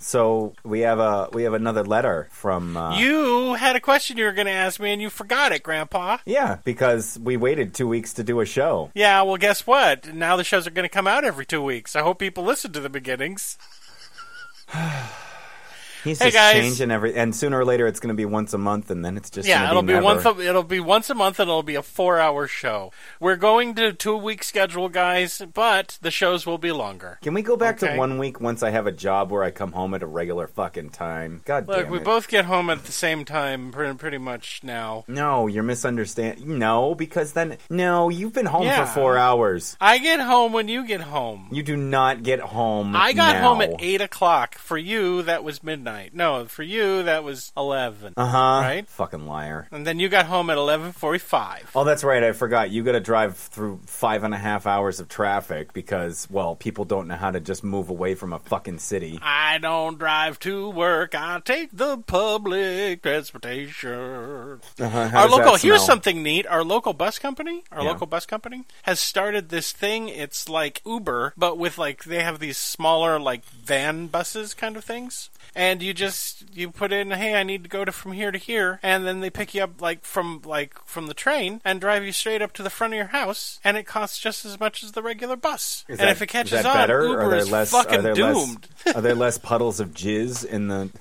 So we have a we have another letter from uh, You had a question you were going to ask me, and you forgot it, Grandpa. Yeah, because we waited two weeks to do a show. Yeah, well, guess what? Now the shows are going to come out every two weeks. I hope people listen to the beginnings. He's Hey, just guys. changing every, and sooner or later it's going to be once a month, and then it's just Yeah, it'll be, be, once. A, it'll be once a month, and it'll be a four-hour show. We're going to two-week schedule, guys, but the shows will be longer. Can we go back Okay. to one week once I have a job where I come home at a regular fucking time? God Look, damn we both get home at the same time, pretty, pretty much now. No, you're misunderstanding. No, because then no, you've been home Yeah. for four hours. I get home when you get home. You do not get home. I got now. home at eight o'clock. For you, that was midnight. No, for you, that was eleven. Uh huh. Right? Fucking liar. And then you got home at eleven forty-five. Oh, that's right. I forgot. You got to drive through five and a half hours of traffic because, well, people don't know how to just move away from a fucking city. I don't drive to work. I take the public transportation. Uh-huh. Our local here's something neat. Our local bus company, our Yeah. local bus company has started this thing. It's like Uber, but with like they have these smaller like van buses kind of things. And you just you put in, hey, I need to go to from here to here, and then they pick you up like from like from the train and drive you straight up to the front of your house, and it costs just as much as the regular bus. Is and that- if it catches on, better? Uber are there is less, fucking are there doomed. Less, are there less puddles of jizz in the?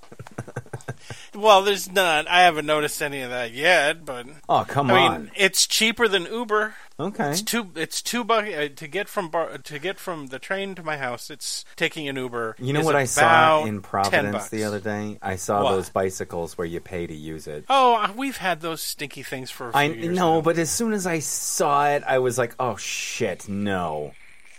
Well, there's none. I haven't noticed any of that yet, but Oh come I on. mean, it's cheaper than Uber. Okay. It's two. It's two bucks uh, to get from bar, to get from the train to my house. It's taking an Uber. You know what I saw in Providence the other day? I saw What? those bicycles where you pay to use it. Oh, uh, we've had those stinky things for. A few I know, but as soon as I saw it, I was like, "Oh shit, no,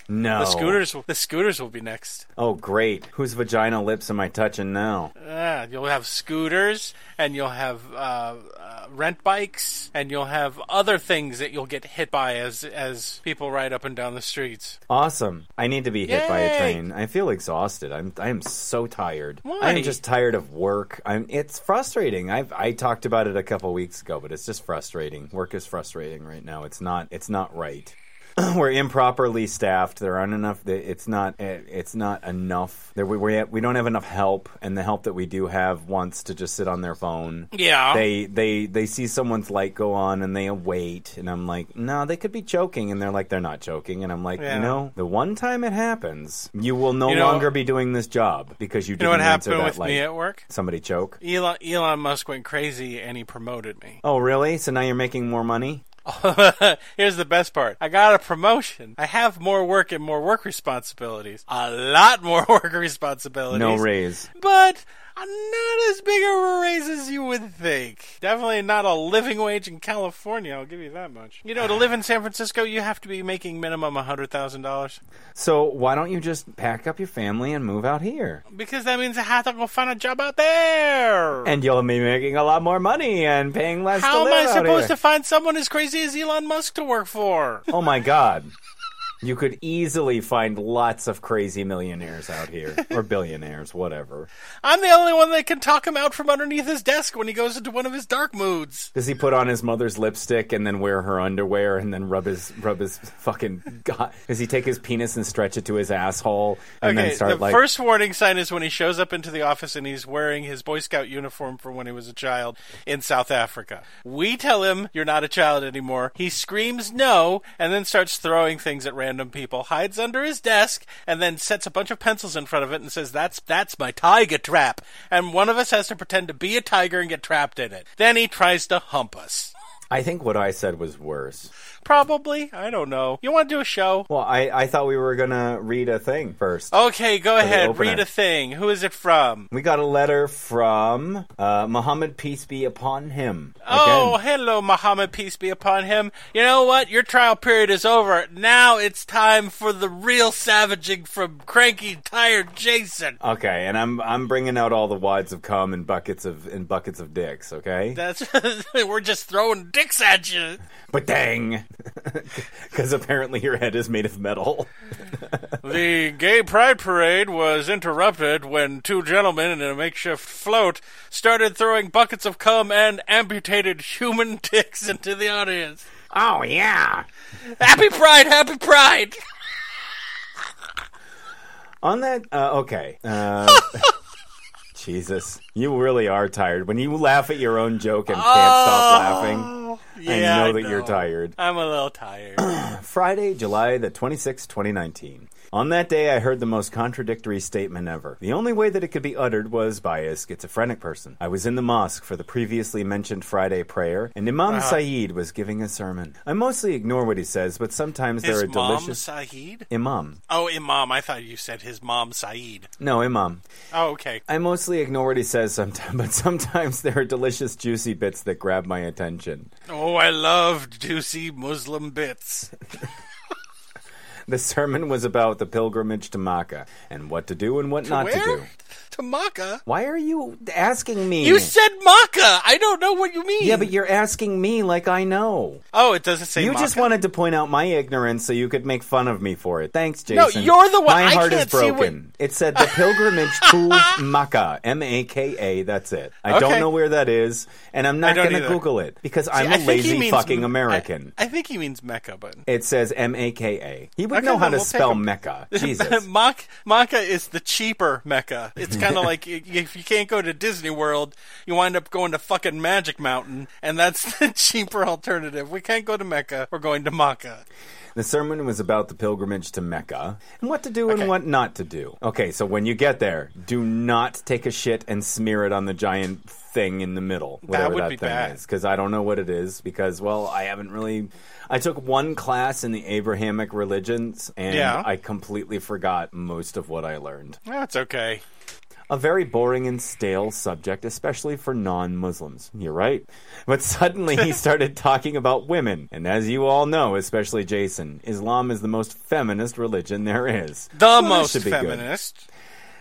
no." the scooters. The scooters will be next. Oh great, whose vagina lips am I touching now? Yeah, you'll have scooters, and you'll have uh, uh, rent bikes, and you'll have other things that you'll get hit by as as people ride up and down the streets. Awesome. I need to be hit by a train. I feel exhausted. I'm I am so tired. Why? I'm just tired of work. I'm it's frustrating. I've I talked about it a couple weeks ago, but it's just frustrating. Work is frustrating right now. It's not it's not right. We're improperly staffed. There aren't enough. It's not. Eh, it's not enough. There, we we we don't have enough help, and the help that we do have wants to just sit on their phone. Yeah. They they they see someone's light go on and they wait, and I'm like, no, they could be choking, and they're like, they're not choking, and I'm like, Yeah. you know, the one time it happens, you will no You know- longer be doing this job because you you didn't what answer happened that with light. me at work? Somebody choke. Elon Elon Musk went crazy and he promoted me. Oh, really? So now you're making more money? Here's the best part. I got a promotion. I have more work and more work responsibilities. A lot more work responsibilities. No raise. But not as big of a raise as you would think. Definitely not a living wage in California, I'll give you that much. You know, to live in San Francisco, you have to be making minimum $100,000. So why don't you just pack up your family and move out here? Because that means I have to go find a job out there. And you'll be making a lot more money and paying less. How to am I supposed here. to find someone as crazy as Elon Musk to work for? Oh my god. You could easily find lots of crazy millionaires out here, or billionaires, whatever. I'm the only one that can talk him out from underneath his desk when he goes into one of his dark moods. Does he put on his mother's lipstick and then wear her underwear and then rub his rub his fucking? God. Does he take his penis and stretch it to his asshole and okay, then start the like? first warning sign is when he shows up into the office and he's wearing his Boy Scout uniform from when he was a child in South Africa. We tell him you're not a child anymore. He screams no and then starts throwing things at random people, hides under his desk, and then sets a bunch of pencils in front of it and says, "That's that's my tiger trap." And one of us has to pretend to be a tiger and get trapped in it. Then he tries to hump us. I think what I said was worse. Probably. I don't know. You want to do a show? Well, I I thought we were gonna read a thing first. Okay, go ahead. Read a thing. Who is it from? We got a letter from uh, Muhammad, peace be upon him. Oh, Again. hello, Muhammad, peace be upon him. You know what? Your trial period is over. Now it's time for the real savaging from cranky, tired Jason. Okay, and I'm I'm bringing out all the wads of cum and buckets of and buckets of dicks. Okay, That's we're just throwing dicks at you. but dang, because apparently your head is made of metal. The gay pride parade was interrupted when two gentlemen in a makeshift float started throwing buckets of cum and amputated human dicks into the audience. oh yeah. Happy Pride, happy Pride. On that, uh, okay. Uh, Jesus, you really are tired. When you laugh at your own joke and can't stop oh, laughing, Oh, yeah, I know that you're tired. I'm a little tired. Friday, July the 26th, 2019. On that day, I heard the most contradictory statement ever. The only way that it could be uttered was by a schizophrenic person. I was in the mosque for the previously mentioned Friday prayer, and Imam Uh-huh. Saeed was giving a sermon. I mostly ignore what he says, but sometimes there his are mom delicious. Saeed? Imam. Oh, Imam. I thought you said his mom Saeed. No, Imam. Oh, okay. I mostly ignore what he says sometimes, but sometimes there are delicious, juicy bits that grab my attention. Oh, I love juicy Muslim bits. The sermon was about the pilgrimage to Makkah and what to do and what not Where? to do. To Makkah? Why are you asking me? You said Makkah. I don't know what you mean. yeah, but you're asking me like I know. oh, it doesn't say You just wanted to point out my ignorance so you could make fun of me for it. Thanks, Jason. No, you're the one- My I heart can't is see what- broken. It said the pilgrimage to Makkah, M A K A. That's it. I don't know where that is, and I'm not going to. Google it because See, I'm I a lazy fucking I- American. I, think he means Mecca, but It says M A K A. He would Okay, know how to we'll spell. Mecca. Jesus. Mak- Makkah is the cheaper Mecca. It's kind of like if you can't go to Disney World, you wind up going to fucking Magic Mountain, and that's the cheaper alternative. We can't go to Mecca. We're going to Makkah. The sermon was about the pilgrimage to Mecca and what to do Okay. and what not to do. Okay, so when you get there, do not take a shit and smear it on the giant thing in the middle. Whatever would that be thing bad. is. Because I don't know what it is. Because, well, I haven't really. I took one class in the Abrahamic religions and Yeah. I completely forgot most of what I learned. That's okay. A very boring and stale subject, especially for non Muslims. You're right. But suddenly he started talking about women. And as you all know, especially Jason, Islam is the most feminist religion there is. The So most be good. feminist.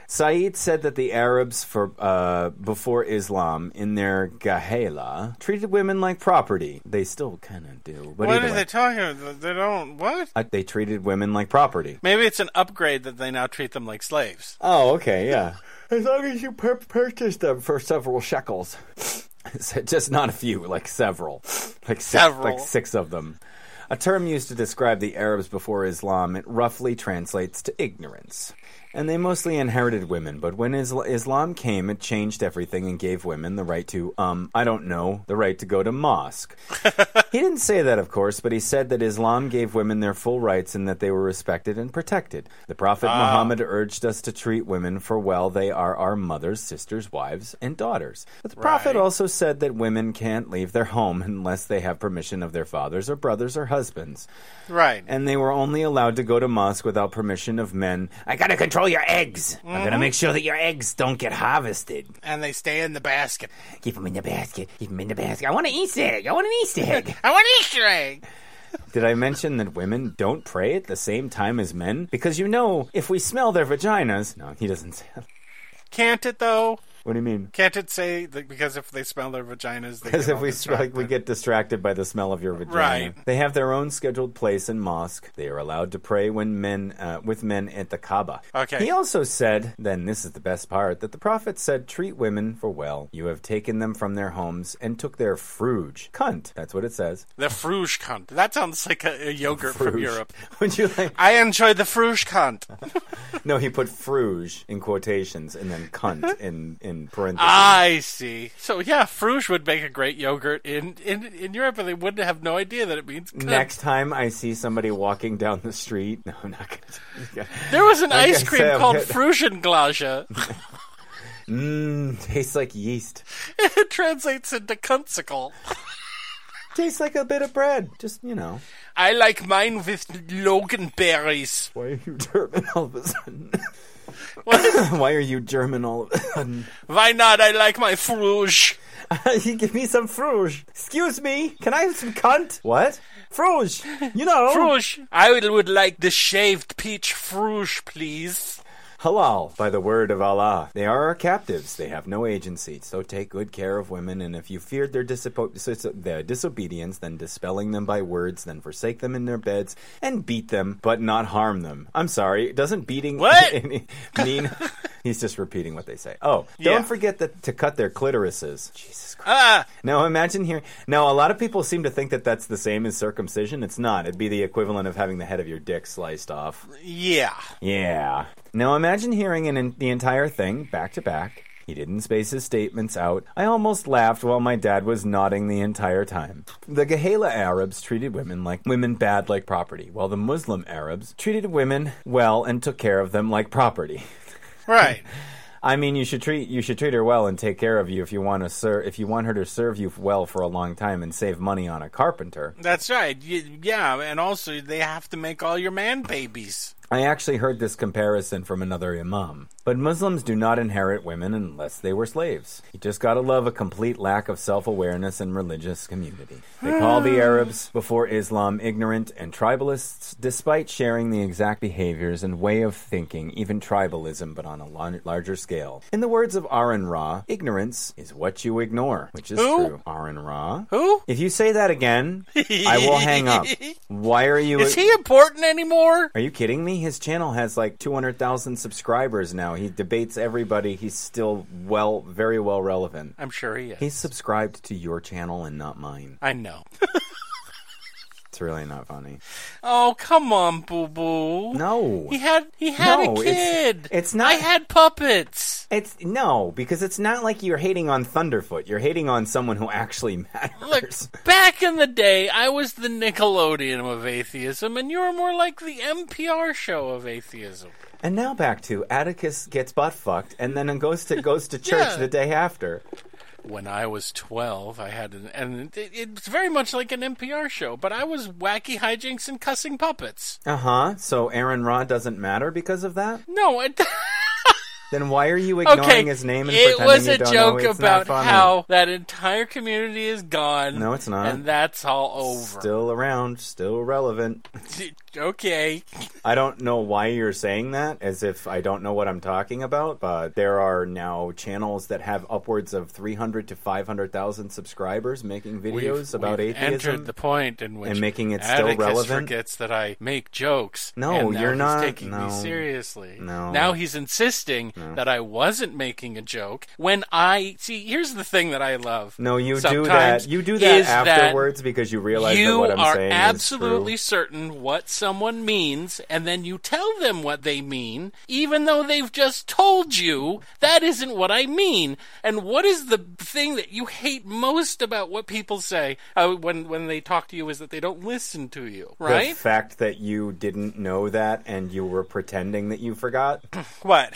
Saeed said that the Arabs for uh, before Islam in their Gahela treated women like property. They still kind of do. But What are way, they talking about? They don't. What? uh, they treated women like property. Maybe it's an upgrade that they now treat them like slaves. Oh, okay, yeah. As long as you pur- purchase them for several shekels. Just not a few, like several. Like six, Several. like six of them. A term used to describe the Arabs before Islam, it roughly translates to ignorance. And they mostly inherited women, but when Isla- Islam came, it changed everything and gave women the right to, um, I don't know, the right to go to mosque. he didn't say that, of course, but he said that Islam gave women their full rights and that they were respected and protected. The Prophet Muhammad urged us to treat women for well they are our mothers, sisters, wives, and daughters. But the Prophet also said that women can't leave their home unless they have permission of their fathers or brothers or husbands. Right. And they were only allowed to go to mosque without permission of men. I gotta control your eggs. I'm gonna mm-hmm. make sure that your eggs don't get harvested. and they stay in the basket. Keep them in the basket. Keep them in the basket. I want an Easter egg. I want an Easter egg. I want an Easter egg. Did I mention that women don't pray at the same time as men? Because you know, if we smell their vaginas. No, he doesn't say that. Can't it though? What do you mean? Can't it say that because if they smell their vaginas, they Because get if we distracted? like, we get distracted by the smell of your vagina. Right. They have their own scheduled place in mosque. They are allowed to pray when men uh, with men at the Kaaba. Okay. He also said, then this is the best part, that the Prophet said, "Treat women for well. You have taken them from their homes and took their fruge, cunt." That's what it says. the fruge cunt. That sounds like a, a yogurt from Europe. Would you like? I enjoy the fruge cunt. No, he put fruge in quotations and then cunt in in parentheses. I see. So yeah, fruge would make a great yogurt in in in Europe, they wouldn't have no idea that it means cunt. Next time I see somebody walking down the street, no, I'm not gonna. There was an Like ice cream said, called Frugenglasche. Mmm, tastes like yeast. it translates into cuntsicle. Tastes like a bit of bread. Just you know. I like mine with Logan berries. Why are you German all of a sudden? What? Why are you German all of a sudden? Why not? I like my fruge. you give me some fruge. Excuse me, can I have some cunt? What? Fruge. You know. Fruge. I would- would like the shaved peach fruge, please. Halal, by the word of Allah. They are our captives. They have no agency. So take good care of women, and if you feared their, their disobedience, then dispelling them by words, then forsake them in their beds, and beat them, but not harm them. I'm sorry, doesn't beating mean? He's just repeating what they say. Oh, don't forget that to cut their clitorises. Jesus Christ. Ah, Now imagine here. Now a lot of people seem to think that that's the same as circumcision. It's not. It'd be the equivalent of having the head of your dick sliced off. yeah. Yeah. Now imagine hearing an, the entire thing back to back. He didn't space his statements out. I almost laughed while my dad was nodding the entire time. The Gahela Arabs treated women like women bad like property, while the Muslim Arabs treated women well and took care of them like property. Right. I mean, you should treat you should treat her well and take care of you if you want to if you want her to serve you well for a long time and save money on a carpenter. That's right. Y- Yeah, and also they have to make all your man babies. I actually heard this comparison from another imam. But Muslims do not inherit women unless they were slaves. You just gotta love a complete lack of self awareness and religious community. They call the hmm. Arabs before Islam ignorant and tribalists, despite sharing the exact behaviors and way of thinking, even tribalism, but on a lar- larger scale. In the words of AronRa, ignorance is what you ignore, which is Who? true. AronRa? Who? If you say that again, I will hang up. Why are you? Is he important anymore? Are you kidding me? His channel has like 200,000 subscribers now. He debates everybody. He's still well, very well relevant. I'm sure he is. He's subscribed to your channel and not mine. I know. It's really not funny. Oh, come on, Boo Boo. No. He had he had No, a it's- kid. it's not- I had puppets. It's no, because it's not like you're hating on Thunderfoot. You're hating on someone who actually matters. Look, back in the day, I was the Nickelodeon of atheism, and you were more like the NPR show of atheism. And now back to Atticus gets butt fucked and then goes to goes to church Yeah. the day after. When I was 12, I had an, and it, it's very much like an NPR show, but I was wacky hijinks and cussing puppets. Uh huh. So AronRa doesn't matter because of that. No, it, Then why are you ignoring okay, his name and it pretending was you a joke know it's not about how that entire community is gone. No, it's not. and that's all over. Still around, still relevant. okay, I don't know why you're saying that, as if I don't know what I'm talking about. But there are now channels that have upwards of 300 to 500,000 subscribers making videos We've- about we've atheism. entered the point in which and making it still Atticus relevant? forgets that I make jokes. No, you're not- taking no. me seriously. No. Now he's insisting that I wasn't making a joke when I see. Here's the thing that I love. no, you do that. You do that afterwards because you realize that what I'm are saying absolutely is certain what someone means, and then you tell them what they mean, even though they've just told you that isn't what I mean. And what is the thing that you hate most about what people say uh, when when they talk to you is that they don't listen to you, right? The fact that you didn't know that and you were pretending that you forgot. what?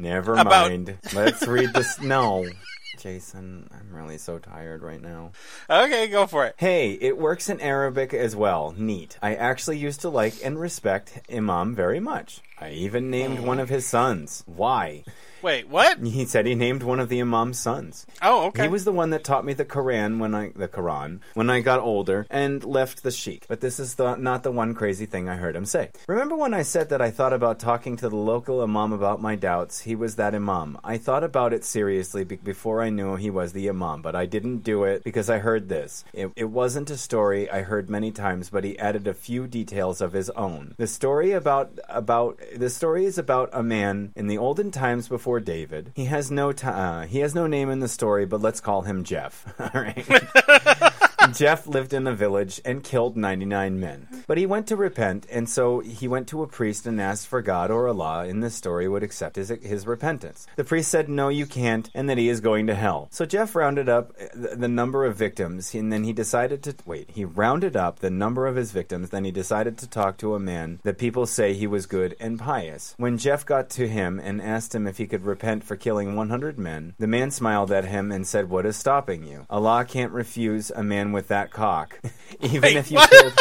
Never About- mind. Let's read this. No. Jason, I'm really so tired right now. Okay, go for it. Hey, it works in Arabic as well. Neat. I actually used to like and respect Imam very much. I even named mm. one of his sons. Why? Wait, what? He said he named one of the Imam's sons. Oh, okay. He was the one that taught me the Quran when I the Quran when I got older and left the sheik. But this is the, not the one crazy thing I heard him say. Remember when I said that I thought about talking to the local imam about my doubts? He was that imam. I thought about it seriously be- before I knew he was the imam, but I didn't do it because I heard this. It, it wasn't a story I heard many times, but he added a few details of his own. The story about about the story is about a man in the olden times before David. He has no ti uh, he has no name in the story, but let's call him Jeff. All right. Jeff lived in a village and killed 99 men. But he went to repent, and so he went to a priest and asked for God or Allah in this story would accept his, his repentance. The priest said, No, you can't, and that he is going to hell. So Jeff rounded up the, the number of victims, and then he decided to wait. He rounded up the number of his victims, then he decided to talk to a man that people say he was good and pious. When Jeff got to him and asked him if he could repent for killing 100 men, the man smiled at him and said, What is stopping you? Allah can't refuse a man with that cock. Even Wait, if you what? killed.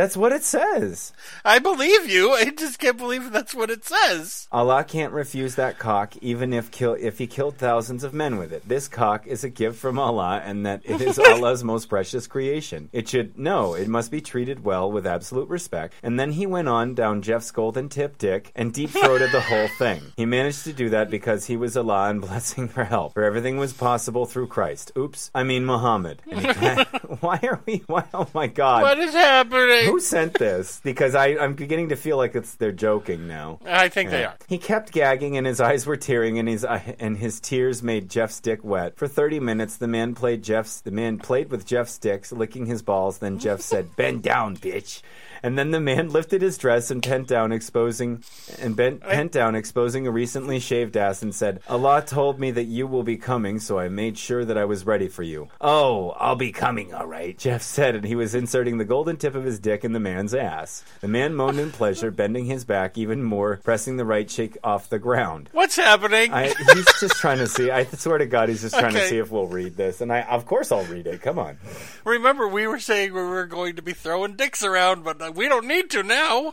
That's what it says. I believe you. I just can't believe that's what it says. Allah can't refuse that cock, even if kill if he killed thousands of men with it. This cock is a gift from Allah, and that it is Allah's most precious creation. It should no, it must be treated well with absolute respect. And then he went on down Jeff's golden tip dick and deep throated the whole thing. He managed to do that because he was Allah and blessing for help. For everything was possible through Christ. Oops, I mean Muhammad. Why are we? Why? Oh my God! What is happening? Who sent this? Because I, I'm beginning to feel like it's they're joking now. I think they are. He kept gagging and his eyes were tearing and his eye- and his tears made Jeff's dick wet. For 30 minutes the man played Jeff's the man played with Jeff's dicks, licking his balls, then Jeff said, "Bend down, bitch." And then the man lifted his dress and bent down, exposing and bent, bent down, exposing a recently shaved ass, and said, "Allah told me that you will be coming, so I made sure that I was ready for you." Oh, I'll be coming, all right. Jeff said, and he was inserting the golden tip of his dick in the man's ass. The man moaned in pleasure, bending his back even more, pressing the right cheek off the ground. What's happening? I, he's just trying to see. I swear to God, he's just trying to see if we'll read this, and I, of course, I'll read it. Come on. Remember, we were saying we were going to be throwing dicks around, but we don't need to now.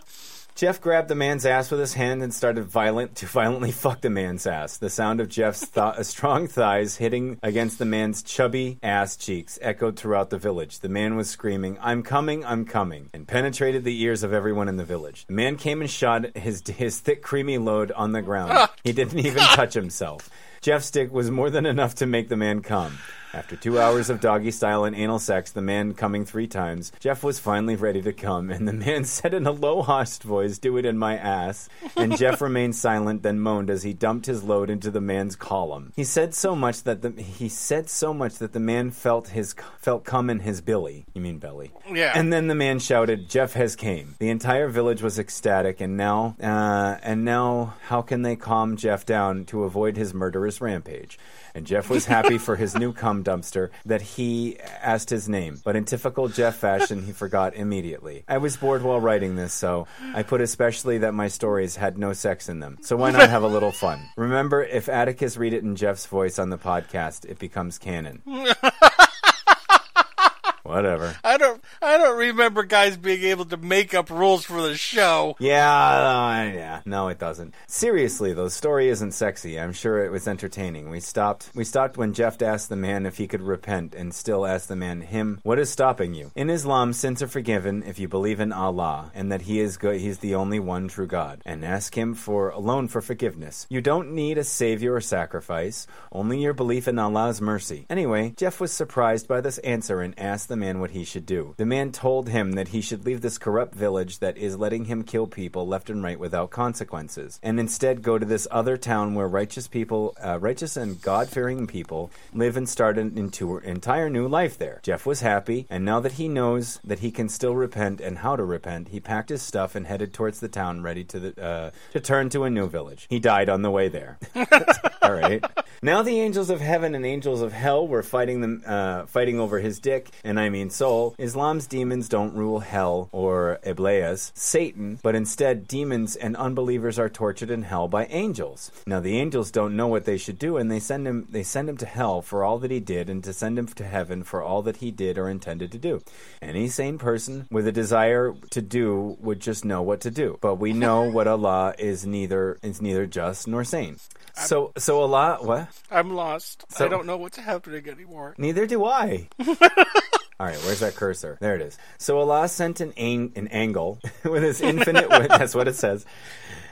Jeff grabbed the man's ass with his hand and started violent to violently fuck the man's ass. The sound of Jeff's th- strong thighs hitting against the man's chubby ass cheeks echoed throughout the village. The man was screaming, "I'm coming, I'm coming," and penetrated the ears of everyone in the village. The man came and shot his his thick, creamy load on the ground. He didn't even touch himself. Jeff's dick was more than enough to make the man come. After two hours of doggy style and anal sex, the man coming three times, Jeff was finally ready to come, and the man said in a low, hushed voice, Do it in my ass. And Jeff remained silent, then moaned as he dumped his load into the man's column. He said so much that the he said so much that the man felt his felt cum in his billy. You mean belly? Yeah. And then the man shouted, "Jeff has came." The entire village was ecstatic, and now, uh, and now, how can they calm Jeff down to avoid his murderous rampage? And Jeff was happy for his new cum dumpster that he asked his name, but in typical Jeff fashion, he forgot immediately. I was bored while writing this, so I put especially that my stories had no sex in them. So why not have a little fun? Remember, if Atticus read it in Jeff's voice on the podcast, it becomes canon. Whatever. I don't. I don't remember guys being able to make up rules for the show. Yeah, uh, yeah. No, it doesn't. Seriously, though, the story isn't sexy. I'm sure it was entertaining. We stopped. We stopped when Jeff asked the man if he could repent, and still asked the man him, "What is stopping you?" In Islam, sins are forgiven if you believe in Allah and that He is good. He's the only one true God, and ask Him for alone for forgiveness. You don't need a savior or sacrifice. Only your belief in Allah's mercy. Anyway, Jeff was surprised by this answer and asked the man what he should do. The man told him that he should leave this corrupt village that is letting him kill people left and right without consequences, and instead go to this other town where righteous people, uh, righteous and God-fearing people, live and start an into entire new life there. Jeff was happy, and now that he knows that he can still repent and how to repent, he packed his stuff and headed towards the town, ready to the, uh, to turn to a new village. He died on the way there. All right. Now the angels of heaven and angels of hell were fighting them, uh, fighting over his dick, and I mean soul. Islam's demons don't rule hell or Iblis, Satan, but instead demons and unbelievers are tortured in hell by angels. Now the angels don't know what they should do, and they send him, they send him to hell for all that he did, and to send him to heaven for all that he did or intended to do. Any sane person with a desire to do would just know what to do. But we know what Allah is neither is neither just nor sane. So so Allah what? I'm lost. So- I don't know what's happening anymore. Neither do I. All right, where's that cursor? There it is. So Allah sent an ang- an angle with his infinite that's what it says.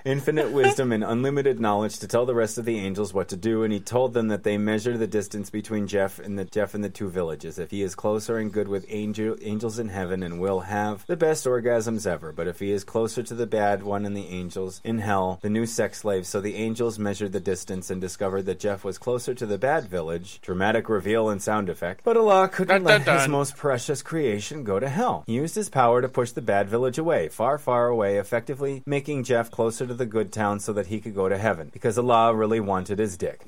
Infinite wisdom and unlimited knowledge to tell the rest of the angels what to do, and he told them that they measure the distance between Jeff and the Jeff and the two villages. If he is closer and good with angel, angels in heaven and will have the best orgasms ever, but if he is closer to the bad one and the angels in hell, the new sex slaves. So the angels measured the distance and discovered that Jeff was closer to the bad village. Dramatic reveal and sound effect. But Allah couldn't Dun, let dun, his most precious creation go to hell. He used his power to push the bad village away, far, far away, effectively making Jeff closer to the good town so that he could go to heaven. Because Allah really wanted his dick.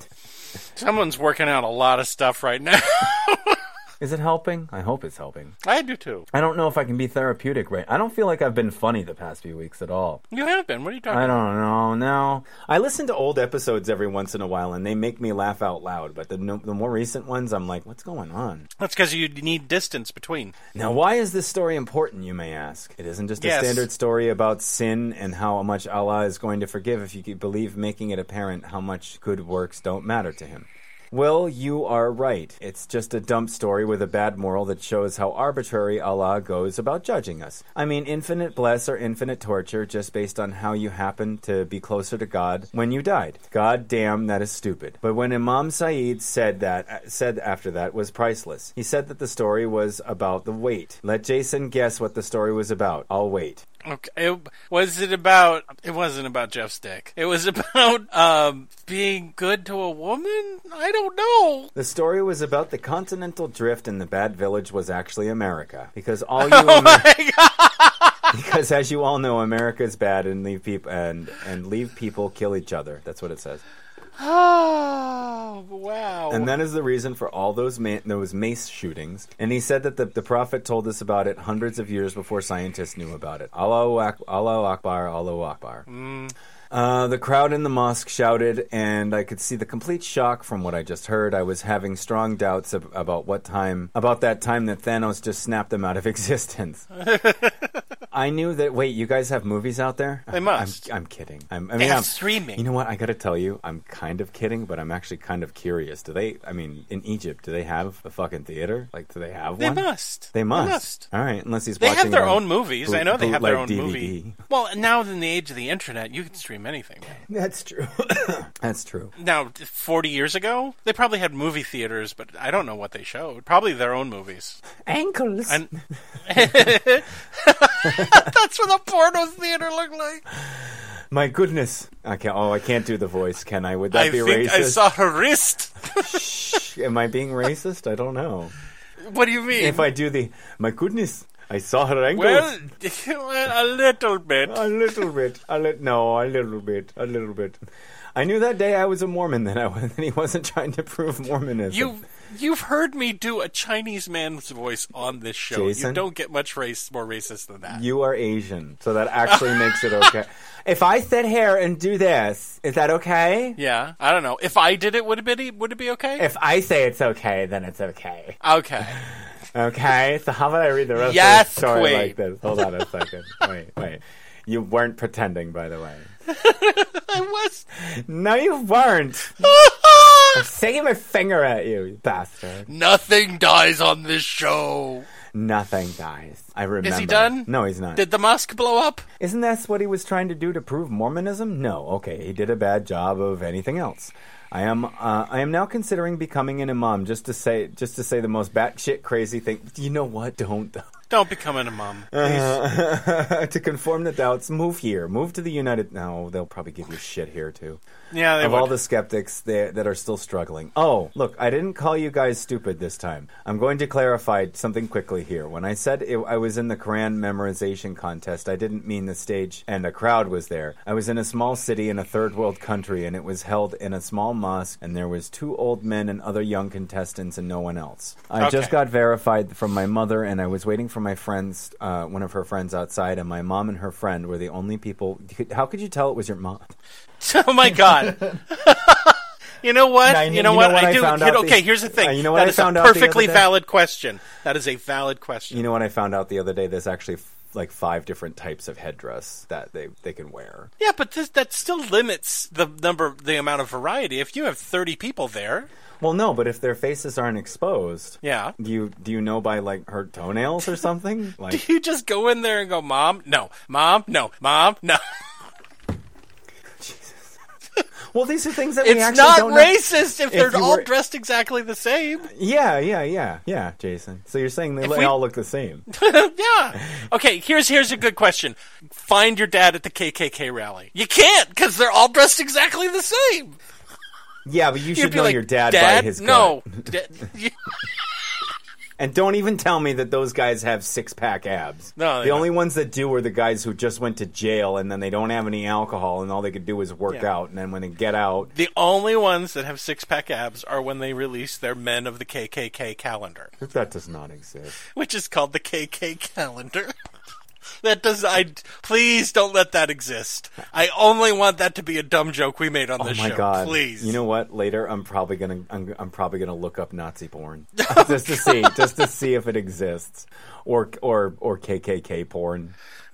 Someone's working out a lot of stuff right now. Is it helping? I hope it's helping. I do too. I don't know if I can be therapeutic right. I don't feel like I've been funny the past few weeks at all. You have been. What are you talking I about? don't know. No, I listen to old episodes every once in a while, and they make me laugh out loud. But the no, the more recent ones, I'm like, what's going on? That's because you need distance between. Now, why is this story important? You may ask. It isn't just a Yes. standard story about sin and how much Allah is going to forgive if you believe, making it apparent how much good works don't matter to Him. Well, you are right. It's just a dump story with a bad moral that shows how arbitrary Allah goes about judging us. I mean, infinite bless or infinite torture just based on how you happen to be closer to God when you died. God damn, that is stupid. But when Imam Saeed said that, uh, said after that was priceless. He said that the story was about the wait. Let Jason guess what the story was about. I'll wait. Okay. It, was it about? It wasn't about Jeff's dick. It was about um, being good to a woman. I don't know. The story was about the continental drift, and the bad village was actually America. Because all you, Amer- because as you all know, America is bad and leave people and and leave people kill each other. That's what it says. Oh wow! And that is the reason for all those ma- those mace shootings. And he said that the, the prophet told us about it hundreds of years before scientists knew about it. Allahu, Ak- Allahu Akbar, Allahu Akbar. Uh, the crowd in the mosque shouted, and I could see the complete shock from what I just heard. I was having strong doubts ab- about what time, about that time that Thanos just snapped them out of existence. I knew that. Wait, you guys have movies out there? They must. I'm, I'm kidding. I'm, I They mean, have I'm- streaming. You know what? I got to tell you, I'm kind of kidding, but I'm actually kind of curious. Do they? I mean, in Egypt, do they have a fucking theater? Like, do they have They one? must. They must. They must. All right, unless he's They have their it own movies. boot- I know they have their own bootleg movie. DVD. Well, now in the age of the internet, you can stream anything. That's true. That's true. Now, 40 years ago, they probably had movie theaters, but I don't know what they showed. Probably their own movies. Ankles. And that's what a porno theater looked like. My goodness. I can't. Oh, I can't do the voice. Can I? Would that I be think I saw her wrist. Shh. Am I being racist? I don't know. What do you mean? If I do the, my goodness, I saw her ankles. well, a little bit. a little bit. A li- no, a little bit. A little bit. I knew that day I was a Mormon that I was, that he wasn't trying to prove Mormonism. You you've heard me do a Chinese man's voice on this show. Jason? You don't get much race more racist than that. You are Asian, so that actually makes it okay. If I sit here and do this, is that okay? yeah, I don't know. If I did it, would it be would it be okay? If I say it's okay, then it's okay. okay. Okay, so how about I read the rest Yes, of the story Queen. like this? Hold on a second. wait, wait. You weren't pretending, by the way. I was. No, you weren't. I'm sticking my finger at you, you bastard. Nothing dies on this show. Nothing, guys. I remember. Is he done? No, he's not. Did the mosque blow up? Isn't that what he was trying to do to prove Mormonism? No. Okay, he did a bad job of anything else. I am. Uh, I am now considering becoming an imam just to say, just to say the most batshit crazy thing. You know what? Don't. Don't become an imam. Please. Uh, to conform the doubts, move here. Move to the United. No, they'll probably give you shit here too. Yeah, of would. all the skeptics that, that are still struggling. Oh, look, I didn't call you guys stupid this time. I'm going to clarify something quickly here. When I said it, I was in the Quran memorization contest, I didn't mean the stage and a crowd was there. I was in a small city in a third world country, and it was held in a small mosque, and there was two old men and other young contestants, and no one else. I just got verified from my mother, and I was waiting for my friends, uh, one of her friends outside, and my mom and her friend were the only people. How could you tell it was your mom? oh my god. You know what? Now, you, know, what? I I do. found know- the- okay, here's the thing. Uh, you know what That I is found a perfectly valid question. That is a valid question. You know what I found out the other day? There's actually f- like five different types of headdress that they, they can wear. yeah, but this, that still limits the number, the amount of variety. If you have 30 people there, Well, no, but if their faces aren't exposed, yeah. do you do you know by like her toenails or something? Do you just go in there and go, Mom? No. Mom? No. Mom? No. well, these are things that we It's actually not don't racist if they're you all were- dressed exactly the same. Yeah, yeah, yeah, yeah, Jason. So you're saying they we- all look the same? yeah. Okay, here's here's a good question. Find your dad at the KKK rally. You can't because they're all dressed exactly the same. Yeah, but you You'd should know like, your dad, Dad? by his no. You- And don't even tell me that those guys have six pack abs. No, the don't. only ones that do are the guys who just went to jail and then they don't have any alcohol and all they could do is work Yeah. out. And then when they get out, the only ones that have six pack abs are when they release their Men of the KKK calendar, that does not exist. which is called the KK calendar. That does. I please don't let that exist. I only want that to be a dumb joke we made on Oh this my show. god! Please. You know what? Later, I'm probably gonna I'm, I'm probably gonna look up Nazi porn just to see just to see if it exists, or or or KKK porn.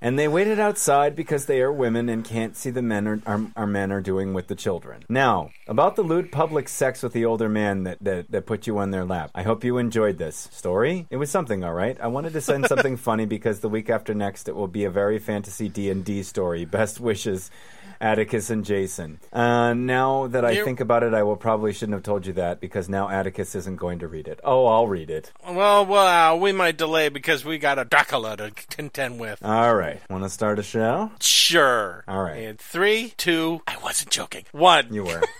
And they waited outside because they are women and can't see the men are, our, our men are doing with the children. Now, about the lewd public sex with the older man that, that, that put you on their lap. I hope you enjoyed this story. It was something, all right. I wanted to send something funny because the week after next it will be a very fantasy D and D story. Best wishes, Atticus and Jason. Uh, now that I think about it, I will probably shouldn't have told you that because now Atticus isn't going to read it. Oh, I'll read it. well, well, we might delay because we got a Dracula to contend with. All right. Want to start a show? Sure. All right. In three, two. I wasn't joking. One. You were.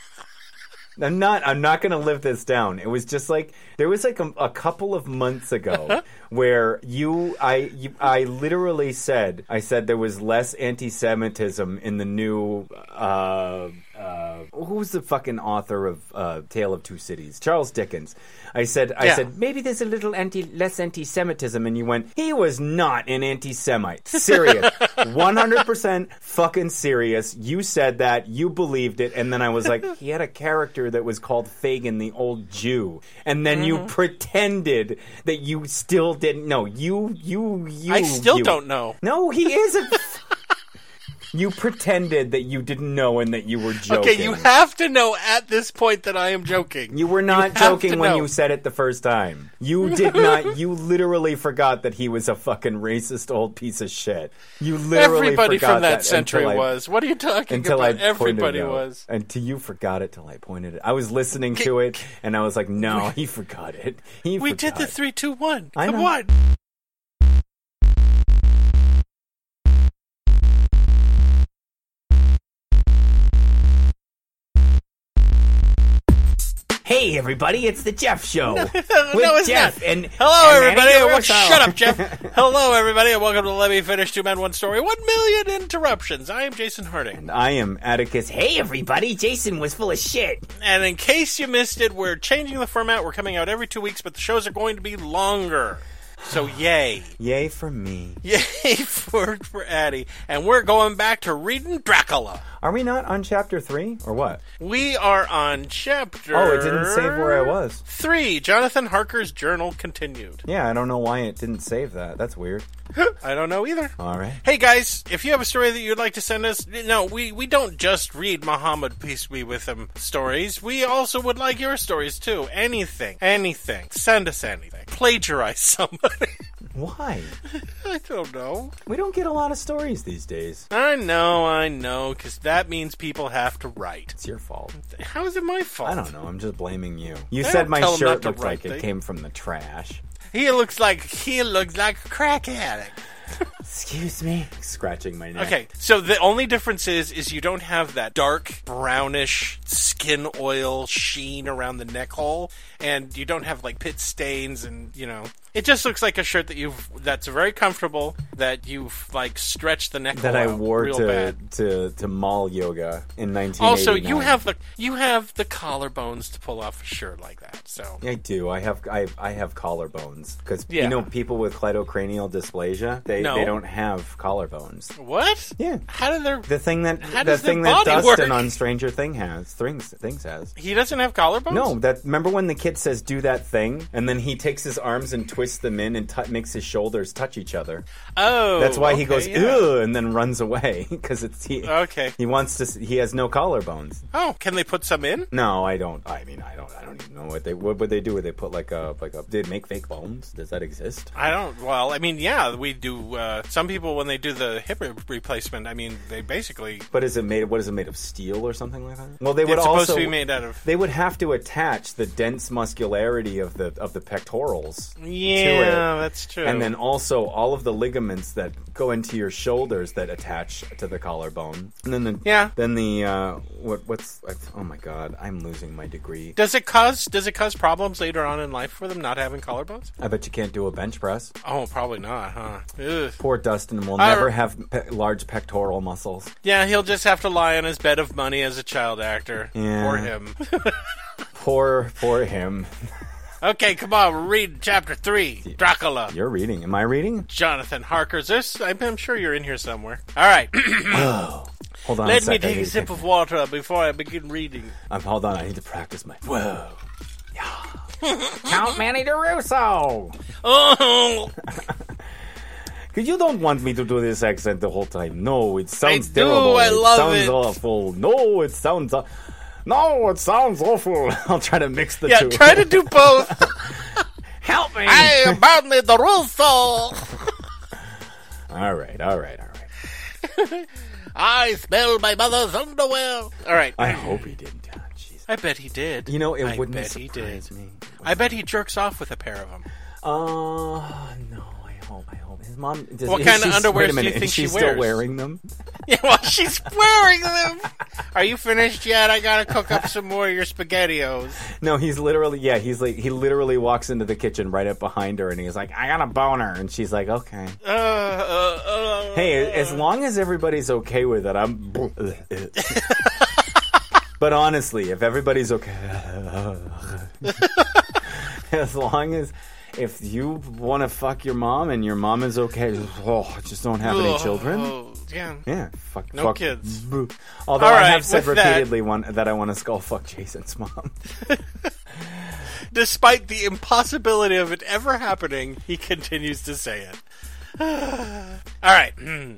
I'm not. I'm not going to live this down. It was just like there was like a, a couple of months ago where you, I, you, I literally said, I said there was less anti-Semitism in the new. Uh, uh, who's the fucking author of uh, Tale of Two Cities? Charles Dickens. I said, I Yeah. said maybe there's a little anti, less anti-Semitism, and you went, he was not an anti-Semite. Serious, 100 percent fucking serious. You said that, you believed it, and then I was like, he had a character that was called Fagin, the old Jew, and then you pretended that you still didn't know. You, you, you. I still you. don't know. No, he isn't. you pretended that you didn't know and that you were joking. Okay, you have to know at this point that I am joking. You were not have joking when know. you said it the first time. You did not. You literally forgot that he was a fucking racist old piece of shit. You literally Everybody forgot from that, century I- was. What are you talking Until about? I Everybody was. Until you forgot it till I pointed it. I was listening to it and I was like, no, he forgot it. He We forgot. did the three, two, one. Come on. Hey everybody, it's the Jeff Show with no, it's Jeff not. and Hello, and everybody. And wel- DeRosso. shut up, Jeff. Hello, everybody, and welcome to Let Me Finish Two Men, One Story, One Million Interruptions. I am Jason Harding. And I am Atticus. Hey everybody, Jason was full of shit. And in case you missed it, we're changing the format. We're coming out every two weeks, but the shows are going to be longer. So, yay. Yay for me. Yay for, for Addie. And we're going back to reading Dracula. Are we not on chapter three or what? We are on chapter. Oh, it didn't save where I was. Three. Jonathan Harker's journal continued. Yeah, I don't know why it didn't save that. That's weird. I don't know either. All right. Hey guys, if you have a story that you'd like to send us, no, we, we don't just read Muhammad, peace be with him, stories. We also would like your stories too. Anything. Anything. Send us anything. Plagiarize somebody. Why? I don't know. We don't get a lot of stories these days. I know, I know, because that means people have to write. It's your fault. How is it my fault? I don't know. I'm just blaming you. You I said my tell 'em not shirt looked like write it came from the trash. He looks like he looks like a crack addict. Excuse me. Scratching my neck. Okay, so the only difference is is you don't have that dark brownish skin oil sheen around the neck hole, and you don't have like pit stains, and you know it just looks like a shirt that you've that's very comfortable that you've like stretched the neck That hole I wore real to, bad. to to mall yoga in nineteen. Also, you have the you have the collarbones to pull off a shirt like that. So I do. I have I, I have collarbones because Yeah. you know people with cleidocranial dysplasia they, No. they don't have collarbones. what? Yeah. How did there? The thing that How the does their thing that body work? Dustin on Stranger Thing has things things has. He doesn't have collarbones. No, that remember when the kid says do that thing and then he takes his arms and twists them in and t- makes his shoulders touch each other. Oh, That's why he okay, goes yeah. ugh and then runs away because it's he. Okay. He wants to. s- He has no collarbones. Oh, can they put some in? No, I don't. I mean, I don't. I don't even know what they. What would they do? Would they put like a like a? Did make fake bones? Does that exist? I don't. Well, I mean, yeah, we do. Uh, some people when they do the hip replacement, I mean, they basically But is it made? What is it made of? Steel or something like that? Well, they would it's supposed also to be made out of. They would have to attach the dense muscularity of the of the pectorals. Yeah, that's true. And then also all of the ligaments that go into your shoulders that attach to the collarbone. And then the Yeah. Then the uh, what what's oh my god, I'm losing my degree. does it cause does it cause problems later on in life for them not having collarbones? I bet you can't do a bench press. Oh, probably not, huh? Ugh. Poor Dustin will I- never have pe- large pectoral muscles. Yeah, he'll just have to lie on his bed of money as a child actor. Yeah. Poor him. Poor poor him. Okay, come on, we're reading chapter three. Dracula. You're reading. Am I reading? Jonathan Harker's. There's, I'm, I'm sure you're in here somewhere. All right. Whoa. Hold on. a Let sec, me take a sip of water before I begin reading. Um, hold on. I need to practice my. Whoa. Count Manny DeRusso. Oh, Because you don't want me to do this accent the whole time. No, it sounds do, terrible. I love it love sounds it. awful. No, it sounds. aw- no, it sounds awful. I'll try to mix the yeah, two. try to do both. help me. I am Barney the Russo. All right, all right, all right. I smell my mother's underwear. All right. I hope he didn't. I bet he did. You know, it I wouldn't bet he did. me. I bet he jerks off with a pair of them. Uh, no. I hope. I hope his mom. Does, What kind of underwear do you think she she still wearing them? Yeah, well, she's wearing them. Are you finished yet? I gotta cook up some more of your spaghettios. No, he's literally. Yeah, he's like he literally walks into the kitchen right up behind her, and he's like, "I got a boner," and she's like, "Okay." Uh, uh, uh, Hey, as long as everybody's okay with it, I'm. but honestly, if everybody's okay, as long as if you want to fuck your mom and your mom is okay, oh, just don't have any children. oh, yeah. Yeah, fuck, No fuck. kids. Boo. Although I have said with that- repeatedly one that I want to skull fuck Jason's mom. Despite the impossibility of it ever happening, he continues to say it. All right. hmm.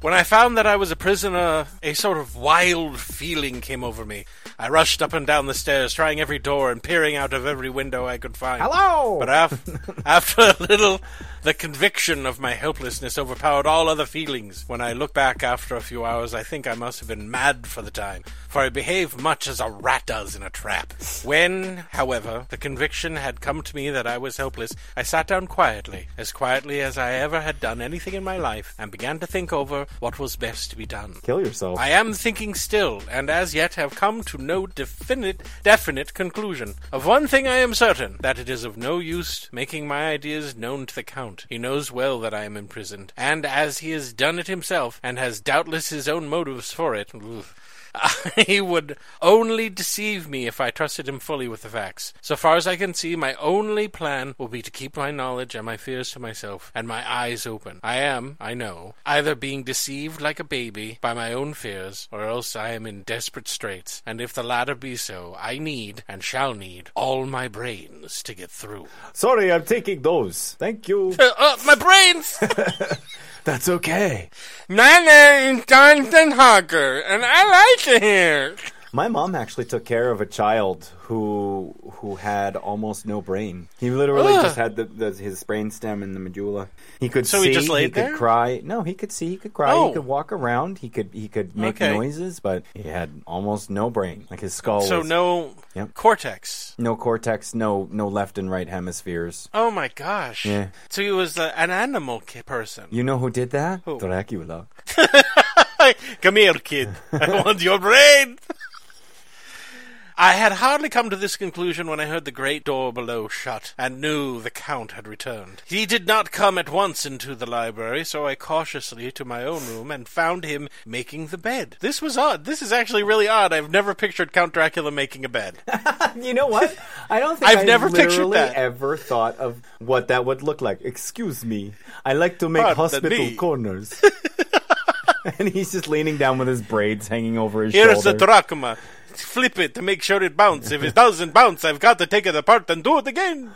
When I found that I was a prisoner, a sort of wild feeling came over me. I rushed up and down the stairs, trying every door and peering out of every window I could find. Hello. But af- after a little, the conviction of my helplessness overpowered all other feelings. When I look back after a few hours, I think I must have been mad for the time, for I behaved much as a rat does in a trap. When, however, the conviction had come to me that I was helpless, I sat down quietly, as quietly as I ever had done anything in my life, and began to think over what was best to be done. Kill yourself. I am thinking still, and as yet have come to no definite, definite conclusion. Of one thing I am certain, that it is of no use making my ideas known to the Count. He knows well that I am imprisoned, and as he has done it himself, and has doubtless his own motives for it, he would only deceive me if I trusted him fully with the facts. So far as I can see, my only plan will be to keep my knowledge and my fears to myself, and my eyes open. I am, I know, either being deceived like a baby by my own fears, or else I am in desperate straits, and if the latter be so, I need, and shall need, all my brains to get through. Sorry, I'm taking those. Thank you. Uh, uh, my brains! That's okay. my name's Jonathan Harker, and I like it here. My mom actually took care of a child who who had almost no brain. He literally Ugh. just had the, the his brain stem in the medulla. He could So see. he just laid could there? cry. No, he could see. He could cry. Oh. He could walk around. He could he could make Okay. noises, but he had almost no brain. Like his skull. So was no Yep. cortex. no cortex. No no left and right hemispheres. Oh my gosh. Yeah. So he was uh, an animal ki- person. You know who did that? Who? Dracula. Come here, kid. I want your brain. I had hardly come to this conclusion when I heard the great door below shut, and knew the Count had returned. He did not come at once into the library, so I cautiously to my own room and found him making the bed. This was odd. This is actually really odd. I've never pictured Count Dracula making a bed. You know what? I don't think I've I never pictured that. ever thought of what that would look like. Excuse me, I like to make Pardon hospital me. corners. and he's just leaning down with his braids hanging over his shoulders. Here's the shoulder. drachma. Flip it to make sure it bounces. If it doesn't bounce, I've got to take it apart and do it again.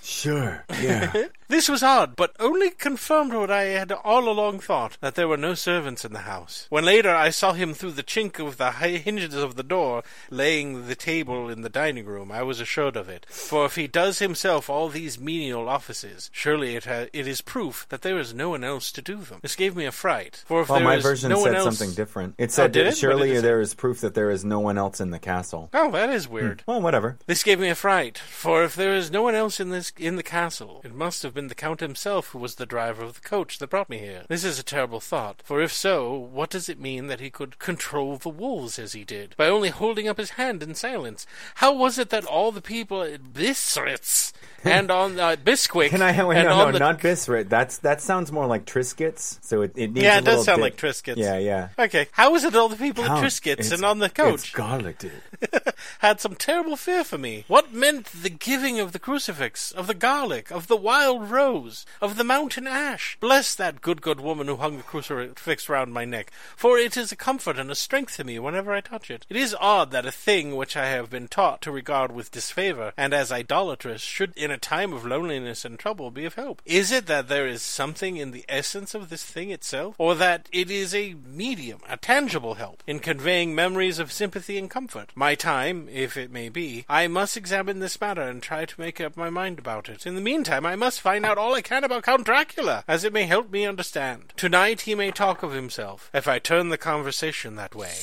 sure, yeah. This was odd, but only confirmed what I had all along thought that there were no servants in the house. When later I saw him through the chink of the hi- hinges of the door, laying the table in the dining room, I was assured of it. For if he does himself all these menial offices, surely it ha- it is proof that there is no one else to do them. This gave me a fright. For if well, there my is version no one said else, something different. It oh, said did it? Surely did it say? there is proof that there is no one else in the castle. Oh, that is weird. Hmm. Well, whatever. This gave me a fright, for if there is no one else in this in the castle, it must have been the count himself who was the driver of the coach that brought me here. This is a terrible thought, for if so, what does it mean that he could control the wolves as he did by only holding up his hand in silence? How was it that all the people at Bistritz and on uh, Bisquick. Can I? Wait, and no, on no, the, not Biscuit. That's that sounds more like Triscuits. So it, it needs Yeah, a it does sound dip. like Triscuits. Yeah, yeah. Okay, how is it all the people at Triscuits and on the It's coach garlic dip. had some terrible fear for me? What meant the giving of the crucifix, of the garlic, of the wild rose, of the mountain ash? Bless that good, good woman who hung the crucifix round my neck, for it is a comfort and a strength to me whenever I touch it. It is odd that a thing which I have been taught to regard with disfavor and as idolatrous should, in a time of loneliness and trouble, be of help. Is it that there is something in the essence of this thing itself, or that it is a medium, a tangible help, in conveying memories of sympathy and comfort? My time, if it may be, I must examine this matter and try to make up my mind about it. In the meantime, I must find out all I can about Count Dracula, as it may help me understand. Tonight he may talk of himself, if I turn the conversation that way.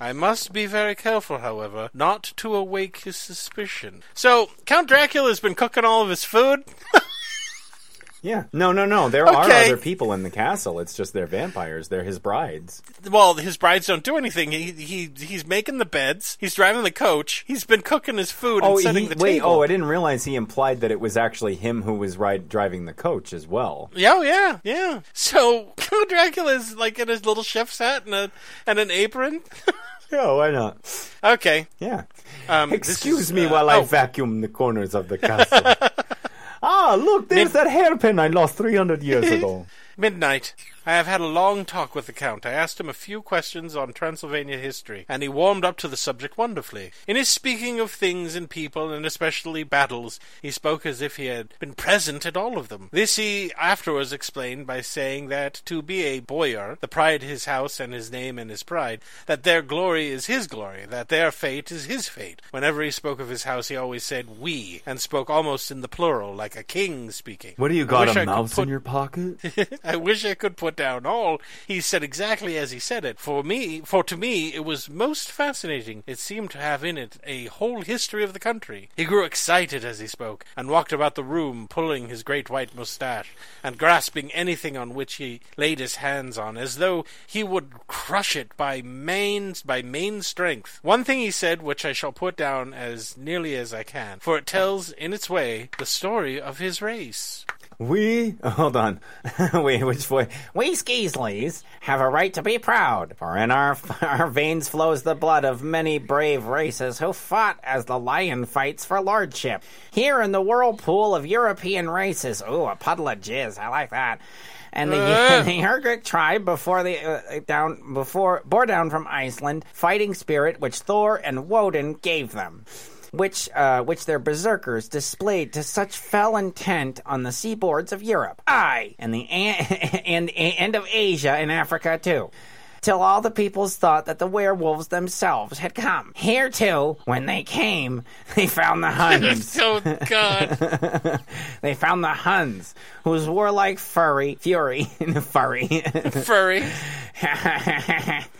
I must be very careful, however, not to awake his suspicion. So, Count Dracula's been cooking all of his food? Yeah. No, no, no. There are Okay. other people in the castle. It's just they're vampires. They're his brides. well, his brides don't do anything. He he he's making the beds. He's driving the coach. He's been cooking his food and Oh, setting he, the wait. table. Oh, I didn't realize he implied that it was actually him who was ride, driving the coach as well. Yeah, oh, yeah, yeah. So Count Dracula's like in his little chef's hat and a and an apron. Yeah, why not? okay. Yeah. Um, Excuse is, me uh, while I oh. vacuum the corners of the castle. ah, look, there's that hairpin I lost 300 years ago. Midnight. I have had a long talk with the Count. I asked him a few questions on Transylvania history, and he warmed up to the subject wonderfully. In his speaking of things and people, and especially battles, he spoke as if he had been present at all of them. This he afterwards explained by saying that to be a boyar, the pride his house and his name and his pride, that their glory is his glory, that their fate is his fate. Whenever he spoke of his house, he always said we, and spoke almost in the plural, like a king speaking. What do you got, a mouse put- in your pocket? I wish I could put down all he said exactly as he said it. For me, for to me, it was most fascinating. It seemed to have in it a whole history of the country. He grew excited as he spoke, and walked about the room, pulling his great white moustache, and grasping anything on which he laid his hands on, as though he would crush it by main by main strength. One thing he said, which I shall put down as nearly as I can, for it tells in its way the story of his race. We hold on. Wait, which voice? We Skeesleys have a right to be proud, for in our our veins flows the blood of many brave races who fought as the lion fights for lordship. Here in the whirlpool of European races, ooh, a puddle of jizz. I like that. And the, Uh. the Hergrick tribe before the uh, down before bore down from Iceland, fighting spirit which Thor and Woden gave them which uh, which their berserkers displayed to such fell intent on the seaboards of Europe, aye, and the a- and and of Asia and Africa too. Till all the peoples thought that the werewolves themselves had come. Here too, when they came, they found the Huns. oh God! they found the Huns, whose warlike furry fury, furry, Furry.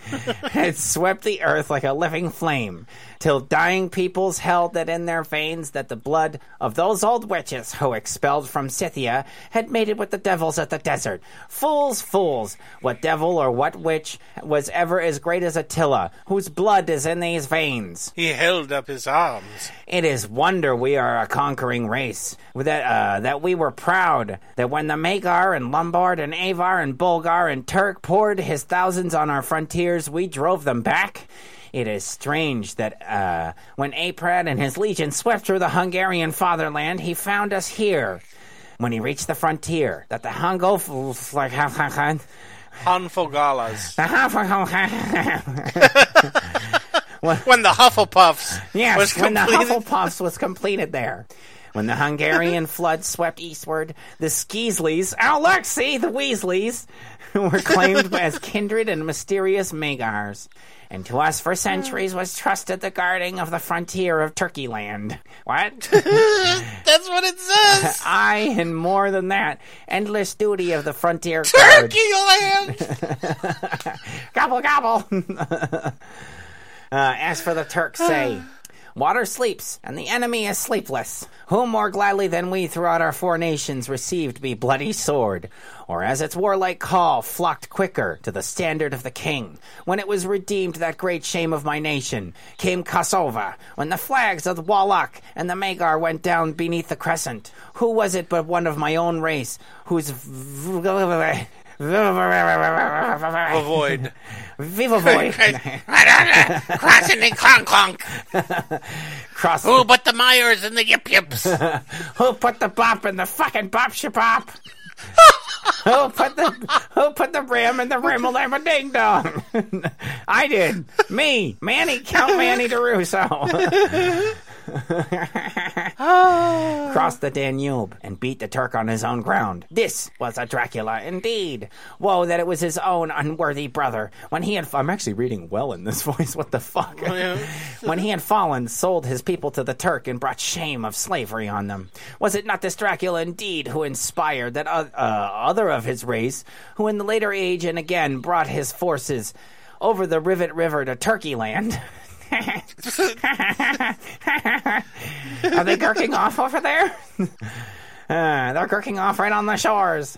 had swept the earth like a living flame, till dying peoples held that in their veins that the blood of those old witches who expelled from Scythia had mated with the devils at the desert. Fools, fools! What devil or what witch was ever as great as Attila, whose blood is in these veins? He held up his arms. It is wonder we are a conquering race. That uh, that we were proud that when the Magyar and Lombard and Avar and Bulgar and Turk poured his thousands on our frontiers, we drove them back. It is strange that uh, when Aprad and his legion swept through the Hungarian fatherland, he found us here. When he reached the frontier, that the Hungo like Hanfogalas. yes, when the Hufflepuffs was when the. Hufflepuffs was completed there. When the Hungarian flood swept eastward, the Skeesleys, Alexei, the Weasleys, were claimed as kindred and mysterious Magars. And to us for centuries was trusted the guarding of the frontier of Turkey land. What? That's what it says. I, and more than that, endless duty of the frontier guard. Turkey land. gobble gobble. uh, as for the Turks say, Water sleeps, and the enemy is sleepless. Who more gladly than we throughout our four nations received be bloody sword, or as its warlike call flocked quicker to the standard of the king, when it was redeemed that great shame of my nation, came Kosovo, when the flags of the Wallach and the Magar went down beneath the crescent. Who was it but one of my own race, whose Avoid. Viva void Crossing and clonk clonk. cross Who put the Myers in the Yip Yips? Who put the bop in the fucking bop shabop? who put the Who put the rim in the rimmel a ding dong? I did. Me, Manny, Count Manny DeRusso. Crossed the Danube and beat the Turk on his own ground. This was a Dracula indeed. Woe that it was his own unworthy brother when he had. I'm actually reading well in this voice. What the fuck? when he had fallen, sold his people to the Turk and brought shame of slavery on them. Was it not this Dracula indeed who inspired that uh, uh, other of his race, who in the later age and again brought his forces over the Rivet River to Turkey land? Are they gurking off over there? Uh, they're gurking off right on the shores.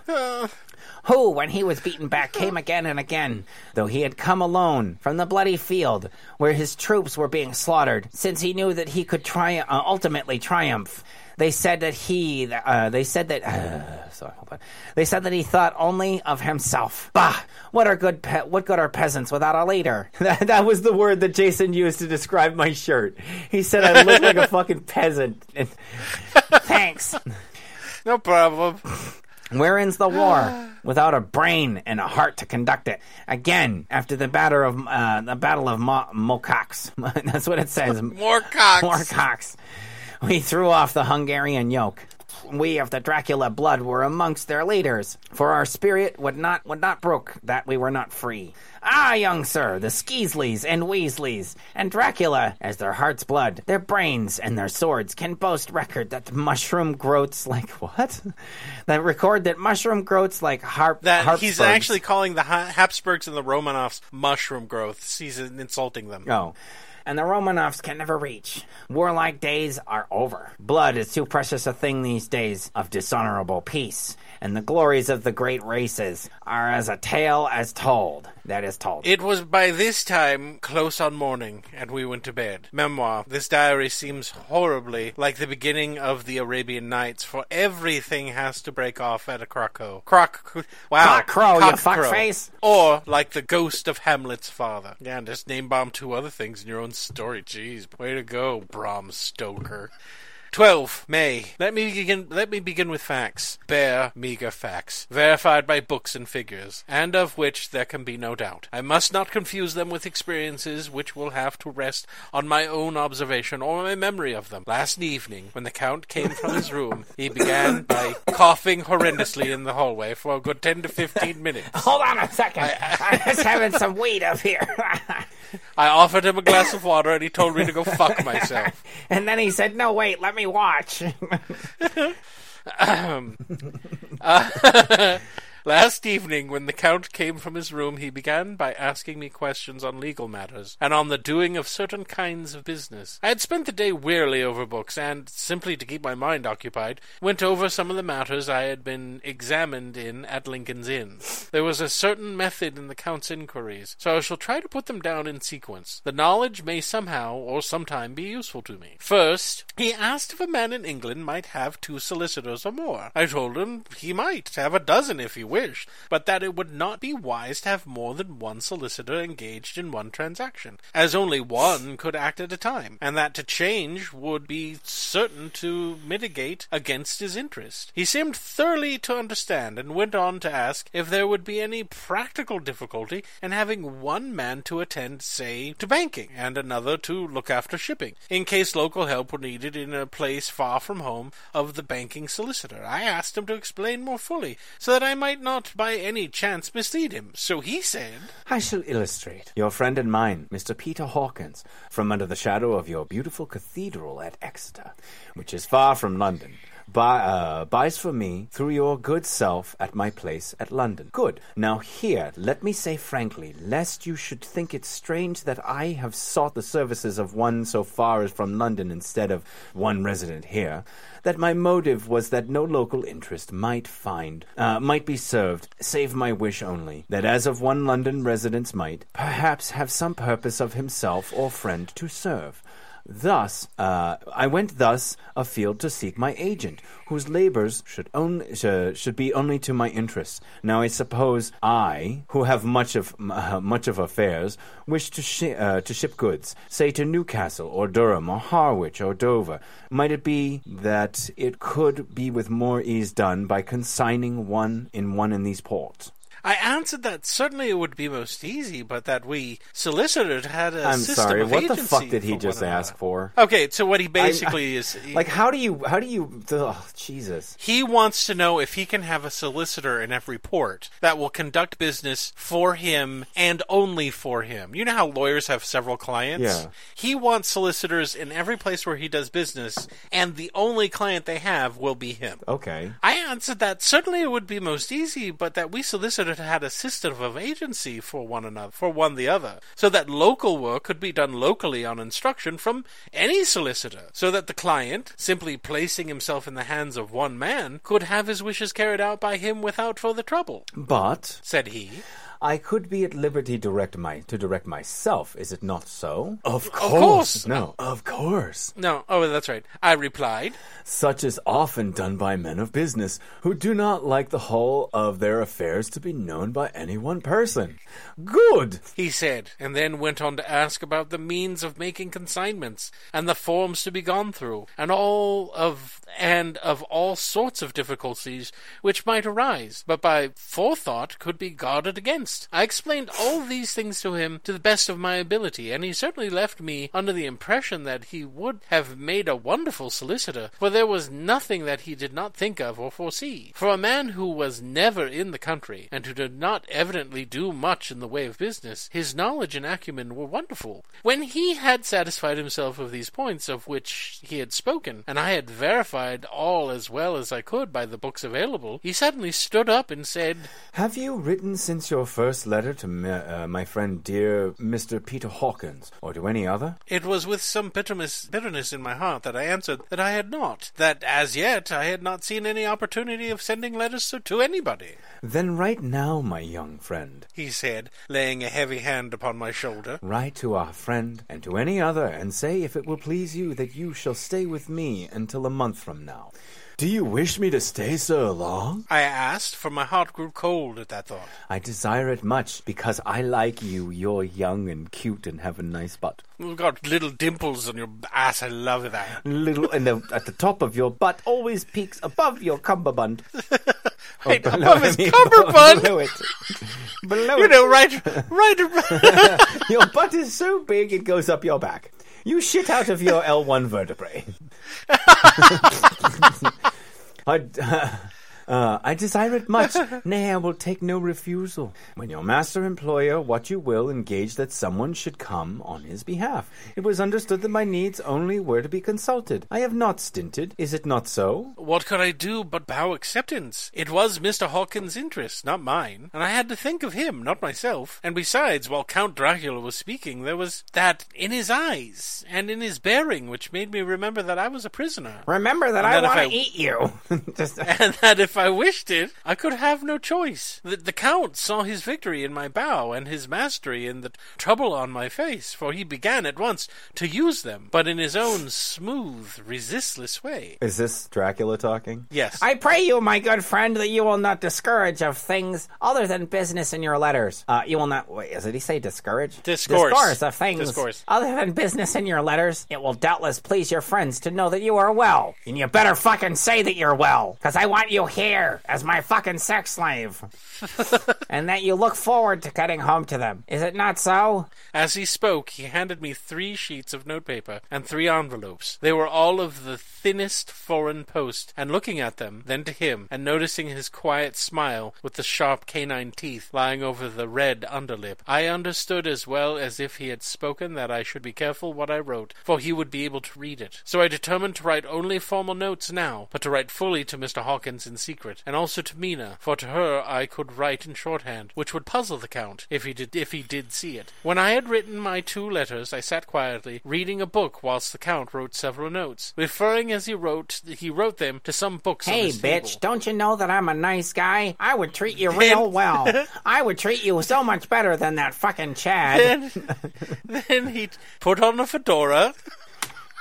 Who, when he was beaten back, came again and again, though he had come alone from the bloody field where his troops were being slaughtered, since he knew that he could tri- uh, ultimately triumph. They said that he, uh, they said that, uh, sorry, hold on. They said that he thought only of himself. Bah! What are good, pe- what good are peasants without a leader? That, that was the word that Jason used to describe my shirt. He said I look like a fucking peasant. And Thanks. No problem. Wherein's the war? Without a brain and a heart to conduct it. Again, after the battle of uh, the battle of Mo- Mokox, that's what it says. More cocks. We threw off the Hungarian yoke. We of the Dracula blood were amongst their leaders, for our spirit would not would not brook that we were not free. Ah, young sir, the Skeesleys and Weasleys, and Dracula, as their heart's blood, their brains and their swords can boast record that mushroom growths like what? that record that mushroom growths like harp That he's actually calling the Ha- Habsburgs and the Romanovs mushroom growths. He's insulting them. Oh. And the Romanovs can never reach. Warlike days are over. Blood is too precious a thing these days of dishonorable peace. And the glories of the great races are as a tale as told. That is told. It was by this time close on morning, and we went to bed. Memoir. This diary seems horribly like the beginning of the Arabian Nights, for everything has to break off at a croco. Croc. Wow. Cock crow, you fuckface. Or like the ghost of Hamlet's father. Yeah, and just name bomb two other things in your own story. Jeez, way to go, Bram Stoker. 12 May. Let me begin let me begin with facts. Bare meager facts, verified by books and figures, and of which there can be no doubt. I must not confuse them with experiences which will have to rest on my own observation or my memory of them. Last evening, when the Count came from his room, he began by coughing horrendously in the hallway for a good 10 to 15 minutes. Hold on a second. I'm just having some weed up here. I offered him a glass of water and he told me to go fuck myself. and then he said, No, wait, let me watch. Last evening, when the Count came from his room, he began by asking me questions on legal matters, and on the doing of certain kinds of business. I had spent the day wearily over books, and, simply to keep my mind occupied, went over some of the matters I had been examined in at Lincoln's Inn. There was a certain method in the Count's inquiries, so I shall try to put them down in sequence. The knowledge may somehow or sometime be useful to me. First, he asked if a man in England might have two solicitors or more. I told him he might have a dozen if he wished, but that it would not be wise to have more than one solicitor engaged in one transaction, as only one could act at a time, and that to change would be certain to mitigate against his interest. He seemed thoroughly to understand, and went on to ask if there would be any practical difficulty in having one man to attend, say, to banking, and another to look after shipping, in case local help were needed in a place far from home of the banking solicitor. I asked him to explain more fully, so that I might not by any chance mislead him. So he said, I shall illustrate. Your friend and mine, Mr. Peter Hawkins, from under the shadow of your beautiful cathedral at Exeter, which is far from London, buy, uh, buys for me through your good self at my place at London. Good. Now here, let me say frankly, lest you should think it strange that I have sought the services of one so far as from London instead of one resident here, that my motive was that no local interest might find, uh, might be served, save my wish only, that as of one London residence might, perhaps have some purpose of himself or friend to serve. Thus, uh, I went thus afield to seek my agent, whose labors should only sh- should be only to my interests. Now, I suppose I, who have much of uh, much of affairs, wish to shi- uh, to ship goods, say to Newcastle or Durham or Harwich or Dover. Might it be that it could be with more ease done by consigning one in one in these ports? I answered that certainly it would be most easy, but that we solicitors had a I'm system sorry. of What the fuck did he just ask for? Okay, so what he basically is Like, how do you? How do you? Oh, Jesus. he wants to know if he can have a solicitor in every port that will conduct business for him and only for him. You know how lawyers have several clients? Yeah. He wants solicitors in every place where he does business, and the only client they have will be him. Okay. I answered that certainly it would be most easy, but that we solicitors had a system of agency for one another, for one the other, so that local work could be done locally on instruction from any solicitor, so that the client, simply placing himself in the hands of one man, could have his wishes carried out by him without further trouble. But Said he. I could be at liberty direct my to direct myself. Is it not so? Of course. course. No. Of course. No, oh, that's right. I replied. Such is often done by men of business who do not like the whole of their affairs to be known by any one person. Good. he said, and then went on to ask about the means of making consignments and the forms to be gone through, and all of and of all sorts of difficulties which might arise, but by forethought could be guarded against. I explained all these things to him to the best of my ability, and he certainly left me under the impression that he would have made a wonderful solicitor, for there was nothing that he did not think of or foresee. For a man who was never in the country, and who did not evidently do much in the way of business, his knowledge and acumen were wonderful. When he had satisfied himself of these points of which he had spoken, and I had verified all as well as I could by the books available, he suddenly stood up and said, Have you written since your first letter to me, uh, my friend dear Mr. Peter Hawkins, or to any other? It was with some bitterness, bitterness in my heart that I answered that I had not, that as yet I had not seen any opportunity of sending letters to, to anybody. Then write now, my young friend. He said, laying a heavy hand upon my shoulder. Write to our friend and to any other, and say if it will please you that you shall stay with me until a month from now. Do you wish me to stay so long? I asked, for my heart grew cold at that thought. I desire it much because I like you. You're young and cute and have a nice butt. You've got little dimples on your ass. I love that. Little and the, at the top of your butt always peaks above your cummerbund. Oh, Wait, below above his it, oh, cummerbund? Below it. Below You it. know, right, right. Your butt is so big it goes up your back. You shit out of your L1 vertebrae. I, uh, I desire it much. Nay, I will take no refusal. When your master employer, what you will, engage that someone should come on his behalf. It was understood that my needs only were to be consulted. I have not stinted. Is it not so? what could I do but bow acceptance? It was Mr. Hawkins' interest, not mine, and I had to think of him, not myself. And besides, while Count Dracula was speaking, there was that in his eyes and in his bearing which made me remember that I was a prisoner. Remember that And I then if want I- to eat you. Just, and that if I wished it, I could have no choice. The, the Count saw his victory in my bow, and his mastery in the trouble on my face, for he began at once to use them, but in his own smooth, resistless way. Is this Dracula talking? Yes. I pray you, my good friend, that you will not discourage of things other than business in your letters. Uh, you will not. Wait, did he say discourage? Discourse. Discourse of things Discourse. other than business in your letters. It will doubtless please your friends to know that you are well, and you better fucking say that you're well, because I want you here here as my fucking sex slave. and that you look forward to getting home to them. Is it not so? As he spoke, he handed me three sheets of notepaper and three envelopes. They were all of the thinnest foreign post, and looking at them, then to him, and noticing his quiet smile with the sharp canine teeth lying over the red underlip, I understood as well as if he had spoken that I should be careful what I wrote, for he would be able to read it. So I determined to write only formal notes now, but to write fully to Mr. Hawkins in secret, and also to Mina, for to her I could write in shorthand, which would puzzle the Count if he did if he did see it. When I had written my two letters, I sat quietly, reading a book whilst the Count wrote several notes, referring as he wrote he wrote them to some books. on Hey, bitch, table. don't you know that I'm a nice guy? I would treat you real well. I would treat you so much better than that fucking Chad. Then, then he put on a fedora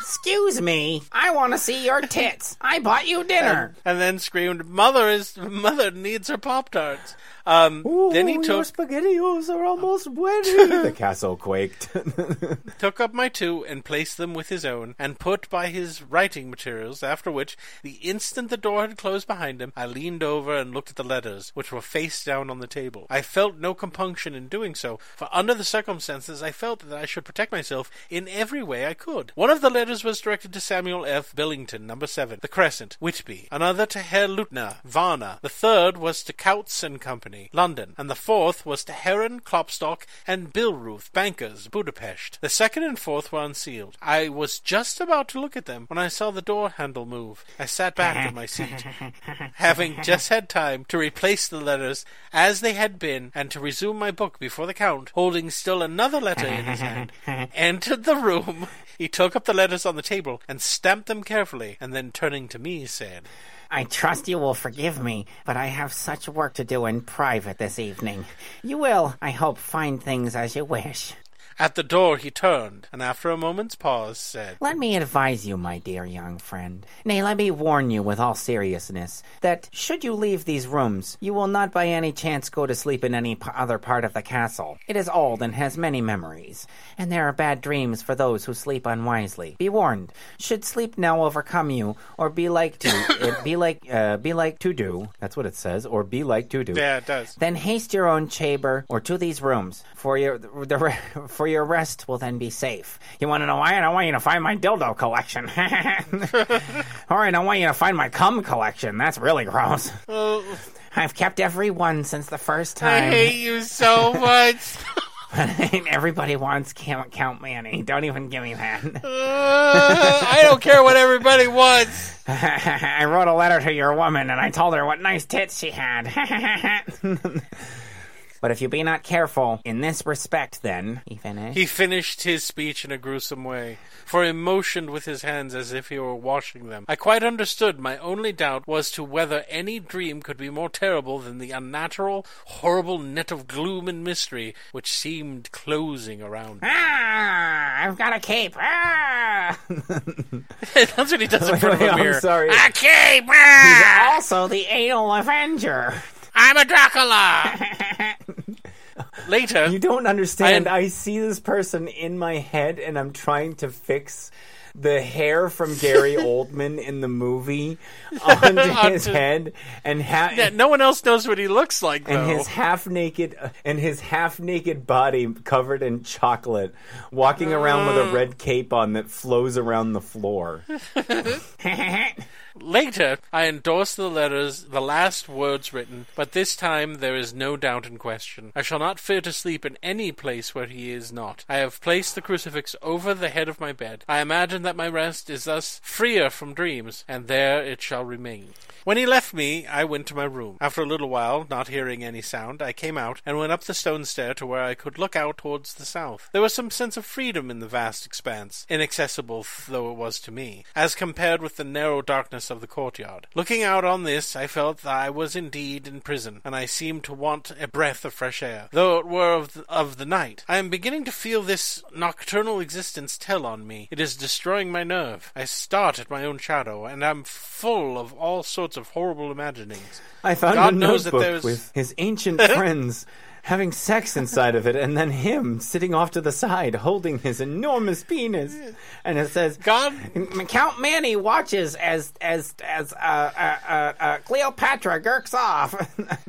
Excuse me, I want to see your tits. I bought you dinner. and then screamed, "Mother is mother needs her pop tarts." Um, then he Ooh, your took spaghettios are almost ready. the castle quaked. took up my two and placed them with his own, and put by his writing materials. After which, the instant the door had closed behind him, I leaned over and looked at the letters, which were face down on the table. I felt no compunction in doing so, for under the circumstances, I felt that I should protect myself in every way I could. One of the letters was directed to Samuel F. Billington, number seven, The Crescent, Whitby. Another to Herr Leutner, Varna. The third was to Coutts and Company, London, and the fourth was to Heron, Klopstock, and Billreuth, bankers, Budapest. The second and fourth were unsealed. I was just about to look at them when I saw the door handle move. I sat back in my seat, having just had time to replace the letters as they had been and to resume my book before the Count, holding still another letter in his hand, entered the room. He took up the letters on the table and stamped them carefully, and then turning to me said, I trust you will forgive me, but I have such work to do in private this evening. You will, I hope, find things as you wish. At the door he turned, and after a moment's pause said, Let me advise you, my dear young friend, nay, let me warn you with all seriousness, that should you leave these rooms, you will not by any chance go to sleep in any p- other part of the castle. It is old and has many memories, and there are bad dreams for those who sleep unwisely. Be warned, should sleep now overcome you, or be like to, it, be like, uh, be like to do, that's what it says, or be like to do. Yeah, it does. Then haste your own chamber or to these rooms, for your the for your rest will then be safe. You want to know why? I don't want you to find my dildo collection. All right, I want you to find my cum collection. That's really gross. Oh, I've kept every one since the first time. I hate you so much. Everybody wants Count Count Manny. Don't even give me that. Uh, I don't care what everybody wants. I wrote a letter to your woman and I told her what nice tits she had. But if you be not careful in this respect, then he finished. He finished his speech in a gruesome way, for he motioned with his hands as if he were washing them. I quite understood. My only doubt was to whether any dream could be more terrible than the unnatural, horrible net of gloom and mystery which seemed closing around. Ah, I've got a cape. Ah. That's what he does in front of Wait, a I'm mirror. sorry. Okay, brah! also the anal Avenger. I'm a Dracula. Later, You don't understand. I'm- I see this person in my head, and I'm trying to fix the hair from Gary Oldman in the movie onto his Onto- head, and ha- Yeah, no one else knows what he looks like, though. and his half naked and his half naked body covered in chocolate, walking around with Uh. a red cape on that flows around the floor. Later, I endorsed the letters, the last words written, but this time there is no doubt in question. I shall not fear to sleep in any place where he is not. I have placed the crucifix over the head of my bed. I imagine that my rest is thus freer from dreams, and there it shall remain. When he left me, I went to my room. After a little while, not hearing any sound, I came out and went up the stone stair to where I could look out towards the south. There was some sense of freedom in the vast expanse, inaccessible though it was to me, as compared with the narrow darkness of the courtyard. Looking out on this, I felt that I was indeed in prison, and I seemed to want a breath of fresh air, though it were of the, of the night. I am beginning to feel this nocturnal existence tell on me. It is destroying my nerve. I start at my own shadow, and am full of all sorts of horrible imaginings. I found God a knows that notebook with his ancient friends having sex inside of it, and then him sitting off to the side holding his enormous penis, and it says, God, Count Manny watches as as as uh, uh, uh, uh, Cleopatra gurks off.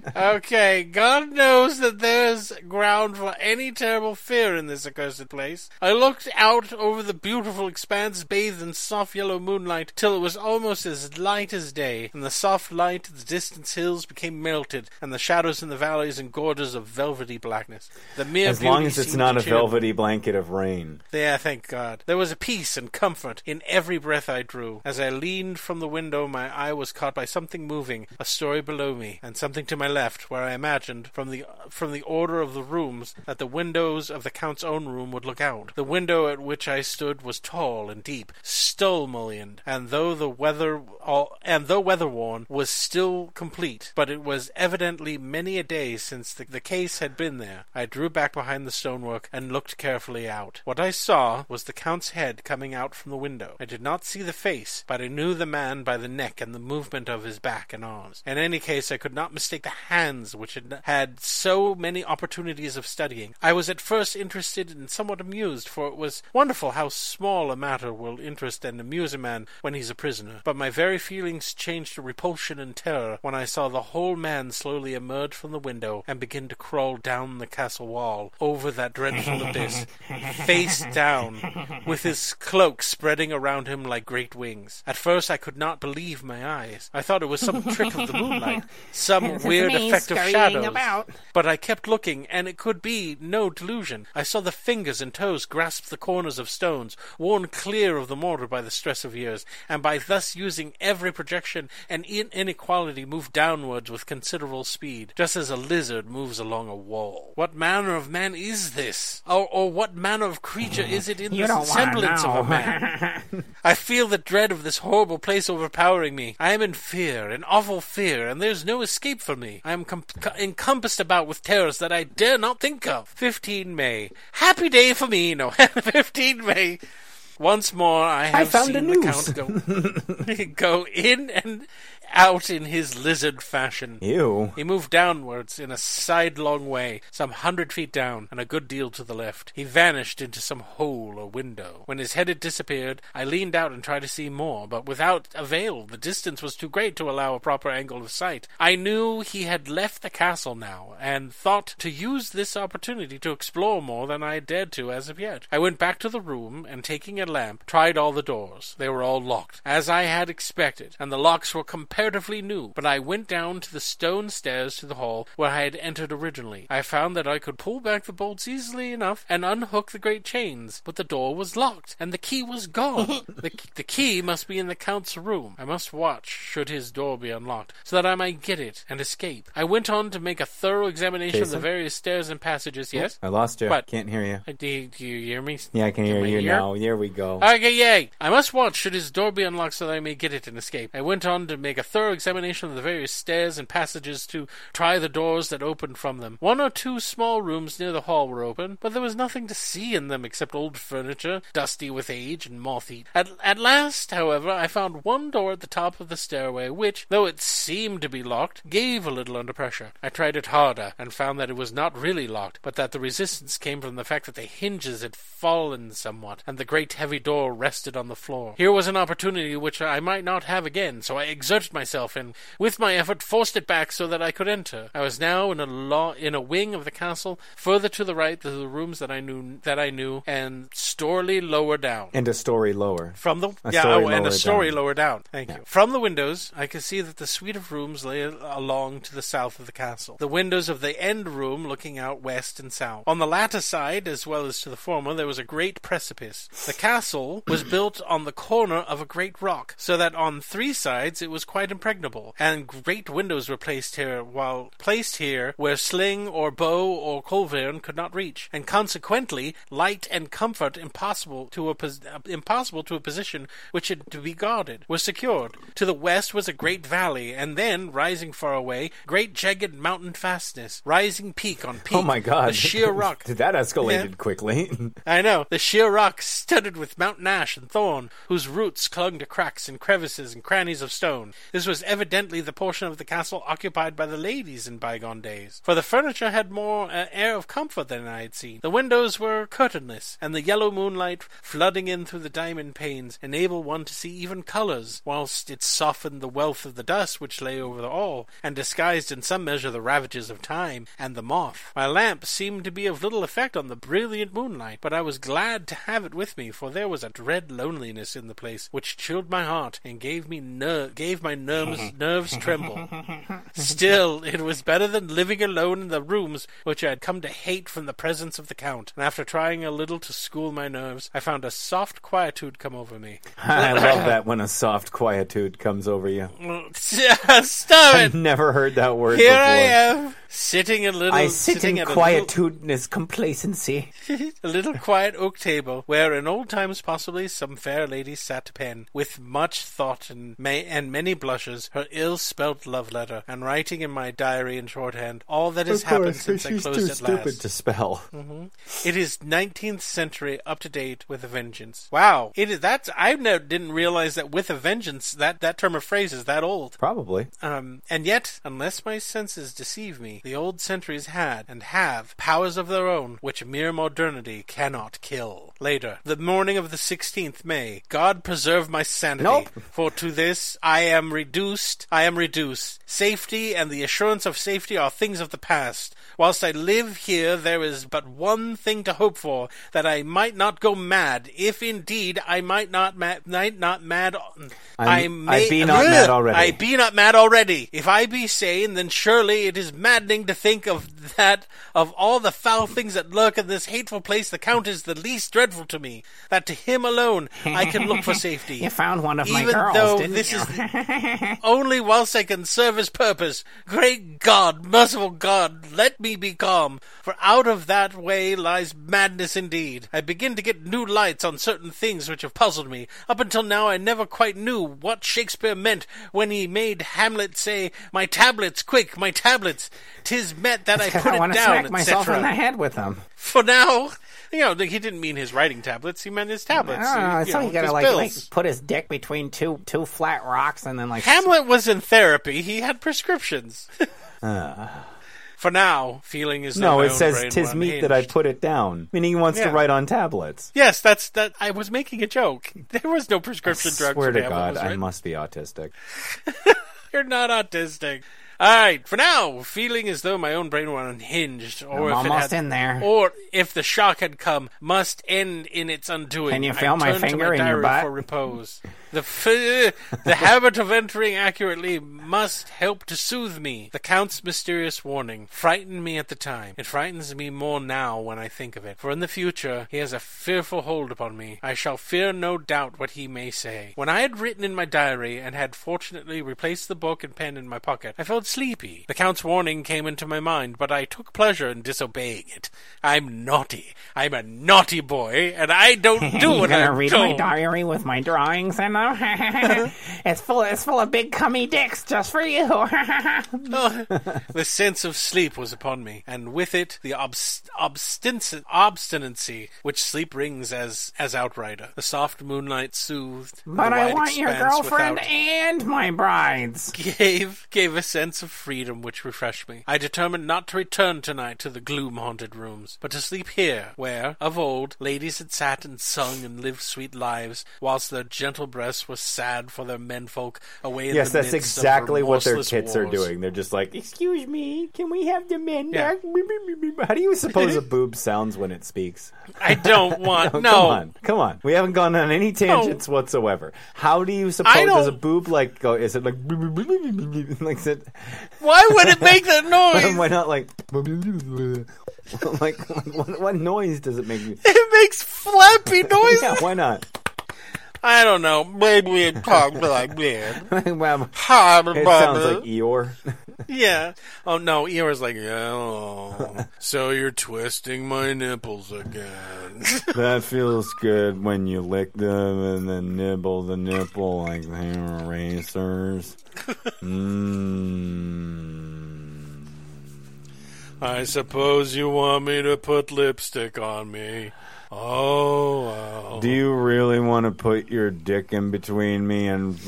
okay, God knows that there's ground for any terrible fear in this accursed place. I looked out over the beautiful expanse bathed in soft yellow moonlight till it was almost as light as day. In the soft light, of the distant hills became melted, and the shadows in the valleys and gorges of velvety blackness. The mere as long as it's not a velvety blanket of rain. Yeah, thank God. There was a peace and comfort in every breath I drew. As I leaned from the window, my eye was caught by something moving, a story below me, and something to my left, where I imagined, from the from the order of the rooms, that the windows of the Count's own room would look out. The window at which I stood was tall and deep, stole mullioned, and though the weather all, and though weather worn, was still complete. But it was evidently many a day since the, the case had been there. I drew back behind the stonework and looked carefully out. What I saw was the Count's head coming out from the window. I did not see the face, but I knew the man by the neck and the movement of his back and arms. In any case, I could not mistake the hands which had had so many opportunities of studying. I was at first interested and somewhat amused, for it was wonderful how small a matter will interest and amuse a man when he's a prisoner. But my very feelings changed to repulsion and terror when I saw the whole man slowly emerge from the window and begin to crawl down the castle wall over that dreadful abyss, face down, with his cloak spreading around him like great wings. At first I could not believe my eyes. I thought it was some trick of the moonlight, some weird effect of shadows. about. But I kept looking, and it could be no delusion. I saw the fingers and toes grasp the corners of stones, worn clear of the mortar by the stress of years, and by thus using every projection and inequality move downwards with considerable speed, just as a lizard moves along a wall. What manner of man is this? Or, or what manner of creature is it in You the semblance of a man? I feel the dread of this horrible place overpowering me. I am in fear, in awful fear, and there's no escape for me. I am com- co- encompassed about with terrors that I dare not think of. 15 May. Happy day for me, no. 15 May. Once more, I have found seen a the noose. Count go, go in and out in his lizard fashion. Ew. He moved downwards in a sidelong way, some hundred feet down, and a good deal to the left. He vanished into some hole or window. When his head had disappeared, I leaned out and tried to see more, but without avail. The distance was too great to allow a proper angle of sight. I knew he had left the castle now, and thought to use this opportunity to explore more than I had dared to as of yet. I went back to the room, and taking a lamp, tried all the doors. They were all locked, as I had expected, and the locks were comparatively new. But I went down to the stone stairs to the hall where I had entered originally. I found that I could pull back the bolts easily enough and unhook the great chains, but the door was locked, and the key was gone. the, the key must be in the Count's room. I must watch, should his door be unlocked, so that I might get it and escape. I went on to make a thorough examination of the various stairs and passages. Yes? I lost you. What? Can't hear you. Uh, Do, do you hear me? Yeah, I can hear you ear? now. Here we go. Okay, yay! I must watch should his door be unlocked so that I may get it and escape. I went on to make a thorough examination of the various stairs and passages to try the doors that opened from them. One or two small rooms near the hall were open, but there was nothing to see in them except old furniture, dusty with age and moth-eaten. At, at last, however, I found one door at the top of the stairway, which, though it seemed to be locked, gave a little under pressure. I tried it harder, and found that it was not really locked, but that the resistance came from the fact that the hinges had fallen somewhat, and the great heavy door rested on the floor. Here was an opportunity which I might not have again, so I exerted myself, and with my effort forced it back so that I could enter. I was now in a law in a wing of the castle, further to the right to the rooms that I knew that I knew, and storily lower down. And a story lower. From the A yeah, story oh, and a story down. lower down. Thank you. From the windows, I could see that the suite of rooms lay along to the south of the castle. The windows of the end room looking out west and south. On the latter side, as well as to the former, there was a great precipice. The castle was built on the corner of a great rock, so that on three sides it was quite impregnable, and great windows were placed here, while placed here where sling or bow or culverin could not reach, and consequently light and comfort impossible to a pos- uh, impossible to a position which had to be guarded were secured. To the west was a great valley, and then rising far away, great jagged mountain fastness, rising peak on peak. Oh my god. The sheer rock. that escalated Yeah. quickly. I know. The sheer rock studded with mountain ash and thorn, whose roots clung to cracks and crevices and crannies of stone. This was evidently the portion of the castle occupied by the ladies in bygone days, for the furniture had more uh, air of comfort than I had seen. The windows were curtainless, and the yellow moonlight flooding in through the diamond panes enabled one to see even colours, whilst it softened the wealth of the dust which lay over all, and disguised in some measure the ravages of time and the moth. My lamp seemed to be of little effect on the brilliant moonlight, but I was glad to have it with me, for there was a dread loneliness in the place which chilled my heart and gave me ner- gave my nerves nerves tremble. Still, it was better than living alone in the rooms which I had come to hate from the presence of the count. And after trying a little to school my nerves, I found a soft quietude come over me. I love that when a soft quietude comes over you. Stop it! I've never heard that word Here before. I am, sitting a little. I sit sitting in at a little- quietudeness complacency. a little quiet oak table, where in old times possibly some fair lady sat to pen, with much thought and, may, and many blushes, her ill-spelt love letter, and writing in my diary in shorthand all that has Of happened course, since I she's closed too at stupid last. to spell. It is 19th century, up to date, with a vengeance. Wow, it is. That's I didn't realize that with a vengeance that that term of phrase is that old. Probably. Um, and yet, unless my senses deceive me, the old centuries had and have powers of their own which mere modernity cannot kill. Later, the morning of the 16th May, God preserve my sanity. Nope. For to this I am reduced, I am reduced. Safety and the assurance of safety are things of the past. Whilst I live here, there is but one thing to hope for, that I might not go mad, if indeed I might not ma- might not mad. I may I be not mad already. I be not mad already. If I be sane, then surely it is maddening to think of that of all the foul things that lurk in this hateful place, the Count is the least dreadful to me. That to him alone I can look for safety. You found one of my Even girls, though didn't this you? Only whilst I can serve his purpose. Great God, merciful God, let me be calm, for out of that way lies madness indeed. I begin to get new lights on certain things which have puzzled me. Up until now I never quite knew what Shakespeare meant when he made Hamlet say, My tablets, quick, my tablets. Tis meant that I put I it down, smack myself in the head with them. For now, you know, he didn't mean his writing tablets, he meant his tablets. Oh, so he gotta like, like put his dick between two two flat rocks and then like Hamlet was in therapy. He had prescriptions. Uh. For now, feeling though No, it says "tis meet that I put it down," meaning he wants Yeah. to write on tablets. Yes, that's that. I was making a joke. There was no prescription drugs. Swear to God, I must be autistic. You're not autistic. All right. For now, feeling as though my own brain were unhinged, or I'm if it almost had, in there. or if the shock had come, must end in its undoing. Can you I feel my turned to finger in your butt? for repose? The f- the habit of entering accurately must help to soothe me. The Count's mysterious warning frightened me at the time. It frightens me more now when I think of it. For in the future, he has a fearful hold upon me. I shall fear no doubt what he may say. When I had written in my diary and had fortunately replaced the book and pen in my pocket, I felt sleepy. The Count's warning came into my mind, but I took pleasure in disobeying it. I'm naughty. I'm a naughty boy, and I don't do what I'm read told. my diary with my drawings in them. it's full. It's full of big cummy dicks just for you. Oh, the sense of sleep was upon me, and with it the obst- obstinacy which sleep brings as as outrider. The soft moonlight soothed, the but I want your girlfriend and my brides. gave gave a sense of freedom which refreshed me. I determined not to return tonight to the gloom haunted rooms, but to sleep here, where of old ladies had sat and sung and lived sweet lives, whilst their gentle were sad for their menfolk away in Yes, the that's midst of exactly what their remorseless tits are doing. They're just like, "Excuse me, can we have the men Yeah. back?" How do you suppose a boob sounds when it speaks? I don't want No, no. come on, come on. We haven't gone on any tangents whatsoever. How do you suppose does a boob like go? Is it like like it? Why would it make that noise? Why not like like what, what noise does it make? It makes flappy noises. Yeah, why not? I don't know. Maybe it talks like this. well, Ha, it sounds like Eeyore. yeah. Oh no, Eeyore's like, oh, so you're twisting my nipples again. that feels good when you lick them and then nibble the nipple like they're erasers. Mmm. I suppose you want me to put lipstick on me. Oh. Do you really want to put your dick in between me and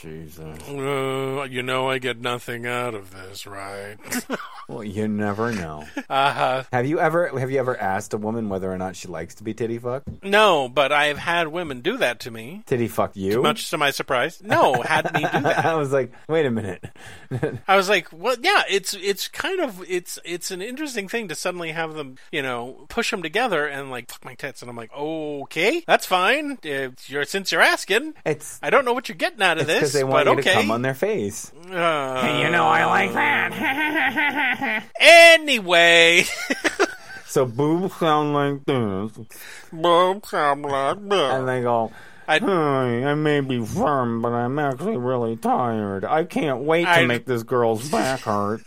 Jesus. Uh, you know, I get nothing out of this, right? Well, you never know. uh huh. have you ever have you ever asked a woman whether or not she likes to be titty fucked? No, but I have had women do that to me. Titty fuck you? Much to my surprise, no, had me do that. I was like, wait a minute. I was like, well, yeah, it's it's kind of it's it's an interesting thing to suddenly have them, you know, push them together and like fuck my tits, and I'm like, okay, that's fine. Uh, you're since you're asking, It's I don't know what you're getting out of because they want but you okay. to come on their face. Uh, You know I like that. anyway, So boobs sound like this, Boom, calm down. and they go. I- Hi, I may be firm, but I'm actually really tired. I can't wait to I- make this girl's back hurt.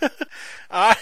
I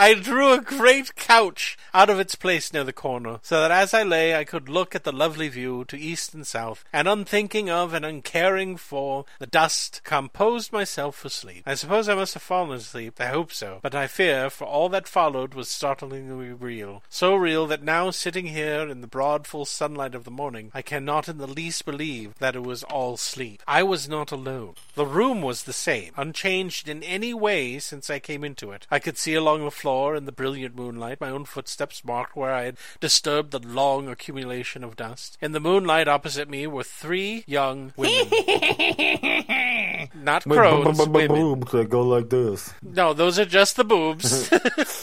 I drew a great couch out of its place near the corner, so that as I lay I could look at the lovely view to east and south, and unthinking of and uncaring for the dust, composed myself for sleep. I suppose I must have fallen asleep, I hope so, but I fear, for all that followed was startlingly real. So real that now, sitting here in the broad full sunlight of the morning, I cannot in the least believe that it was all sleep. I was not alone. The room was the same, unchanged in any way since I came into it. I could see along the floor in the brilliant moonlight my own footsteps marked where I had disturbed the long accumulation of dust. In the moonlight opposite me were three young women. Not crones, women. Boobs that go like this. No, those are just the boobs.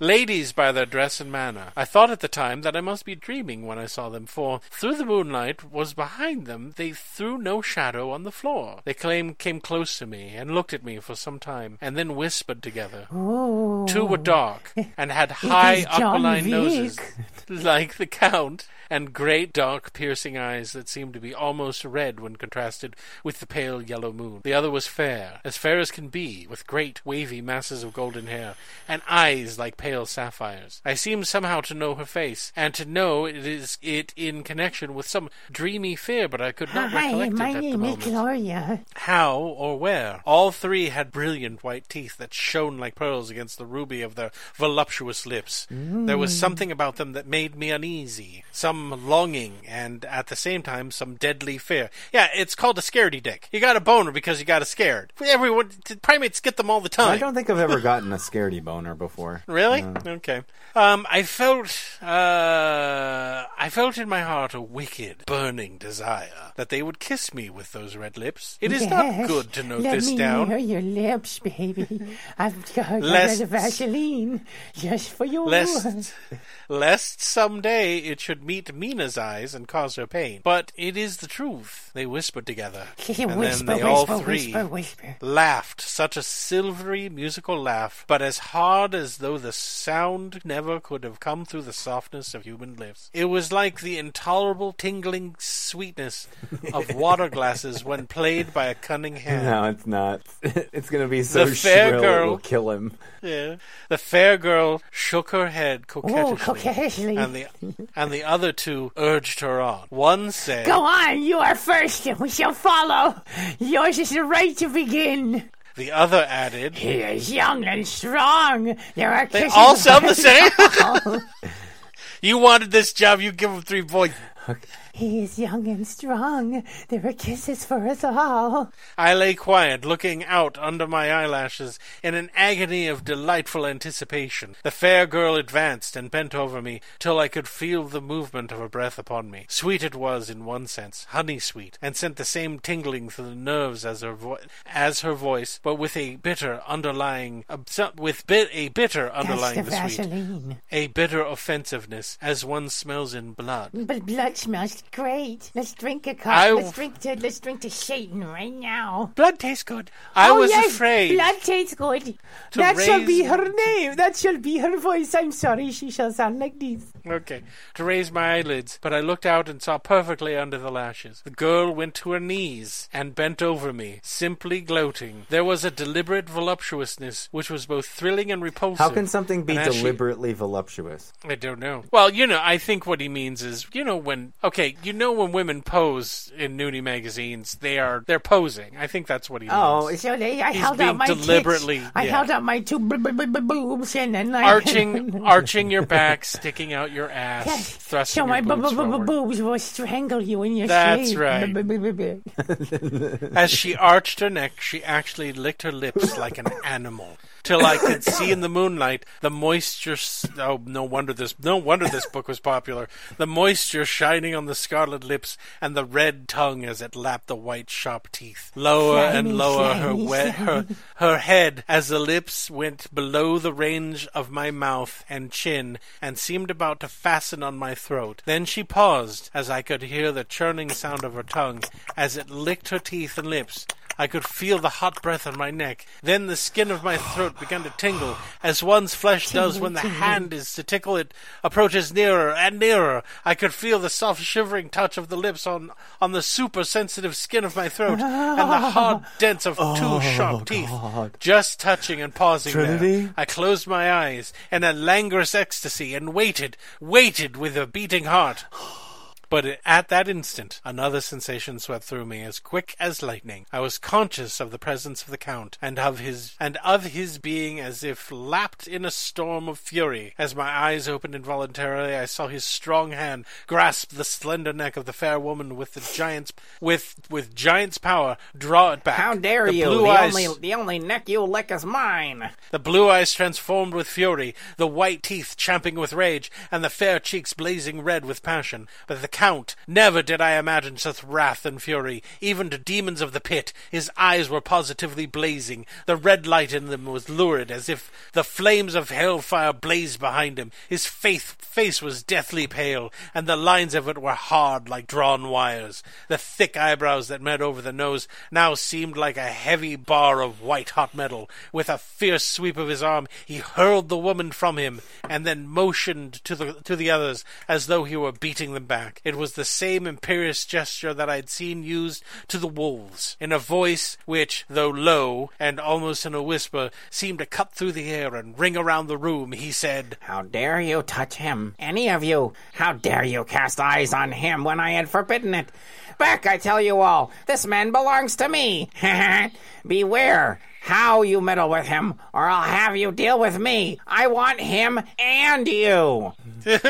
Ladies by their dress and manner. I thought at the time that I must be dreaming when I saw them, for through the moonlight was behind them they threw no shadow on the floor. They claim came close to me and looked at me for some time, and then whispered together. Two were dark and had high aquiline noses, like the Count, and great dark piercing eyes that seemed to be almost red when contrasted with the pale yellow moon. The other was fair, as fair as can be, with great wavy masses of golden hair, and eyes like pale sapphires. I seem somehow to know her face, and to know it is it in connection with some dreamy fear, but I could not Hi, recollect my it at the name is moment Gloria. how or where. All three had brilliant white teeth that shone like pearls against the ruby of their voluptuous lips. There was hmm. something about them that made me uneasy, some longing, and at the same time some deadly fear. Yeah, it's called a scaredy dick. You got a boner because you got a scared. Everyone, primates get them all the time. I don't think I've ever gotten a scaredy boner before. Really? Okay. Um, I felt, uh, I felt in my heart a wicked, burning desire that they would kiss me with those red lips. It is not good to note Let this me down. near your lips, baby. I've got, got Lest- a Vaseline just for you. lest lest someday it should meet Mina's eyes and cause her pain. But it is the truth. They whispered together, and whisper, then they whisper, all three whisper. laughed, such a silvery musical laugh, but as hard as though the sound never could have come through the softness of human lips. It was like the intolerable tingling sweetness of water glasses when played by a cunning hand. No, it's not. It's gonna be so The fair shrill girl- it will kill him. Yeah. The fair girl shook her head coquettishly, coquettishly. and the and the other two urged her on. One said, Go on, you are first, and we shall follow. Yours is the right to begin. The other added, He is young and strong. There are They all sound the same. "You wanted this job, you give him three points." He is young and strong. There are kisses for us all. I lay quiet, looking out under my eyelashes in an agony of delightful anticipation. The fair girl advanced and bent over me till I could feel the movement of her breath upon me. Sweet it was in one sense, honey sweet, and sent the same tingling through the nerves as her vo- as her voice, but with a bitter underlying with bit a bitter That's underlying the the sweet, a bitter offensiveness as one smells in blood. But blood smells great. Let's drink a cup. I- Let's drink to let's drink to Satan right now. Blood tastes good. I oh was yes, afraid. Blood tastes good. to that shall be her name. That shall be her voice. I'm sorry, she shall sound like this. Okay. To raise my eyelids, but I looked out and saw perfectly under the lashes. The girl went to her knees and bent over me, simply gloating. There was a deliberate voluptuousness which was both thrilling and repulsive. How can something be And as she- deliberately voluptuous? I don't know. Well, you know, I think what he means is, you know, when okay, like you know when women pose in nudie magazines, they are they're posing. I think that's what he oh, means. Oh, so they, I He's held out my tits. deliberately- I yeah. held out my two b- b- b- boobs and then I arching arching your back, sticking out your ass, Yes. thrusting So my boobs b- b- forward. boobs will strangle you in your That's sleep. right. B- b- As she arched her neck, she actually licked her lips like an animal. Till I could see in the moonlight the moisture. Oh, no wonder this! No wonder this book was popular. The moisture shining on the scarlet lips and the red tongue as it lapped the white sharp teeth. Lower and Shiny, lower her wet her her head as the lips went below the range of my mouth and chin and seemed about to fasten on my throat. Then she paused as I could hear the churning sound of her tongue as it licked her teeth and lips. I could feel the hot breath on my neck. Then the skin of my throat began to tingle, as one's flesh does when the hand is to tickle it approaches nearer and nearer. I could feel the soft shivering touch of the lips on, on the super sensitive skin of my throat, and the hard dents of two sharp teeth. Just touching and pausing Trinity? there. I closed my eyes in a languorous ecstasy and waited, waited with a beating heart. But at that instant, another sensation swept through me as quick as lightning. I was conscious of the presence of the Count, and of his and of his being as if lapped in a storm of fury. As my eyes opened involuntarily, I saw his strong hand grasp the slender neck of the fair woman with the giant's with with giant's power, draw it back. How dare The you? The eyes, only, the only neck you lick is mine. the blue eyes transformed with fury, the white teeth champing with rage, and the fair cheeks blazing red with passion. But the Count, never did I imagine such wrath and fury. Even to demons of the pit, his eyes were positively blazing. The red light in them was lurid, as if the flames of hellfire blazed behind him. His face, face was deathly pale, and the lines of it were hard like drawn wires. The thick eyebrows that met over the nose now seemed like a heavy bar of white hot metal. With a fierce sweep of his arm, he hurled the woman from him, and then motioned to the to the others as though he were beating them back. It was the same imperious gesture that I had seen used to the wolves, in a voice which, though low and almost in a whisper, seemed to cut through the air and ring around the room. He said, How dare you touch him? Any of you? How dare you cast eyes on him when I had forbidden it? Back, I tell you all. This man belongs to me. Beware how you meddle with him, or I'll have you deal with me. I want him and you.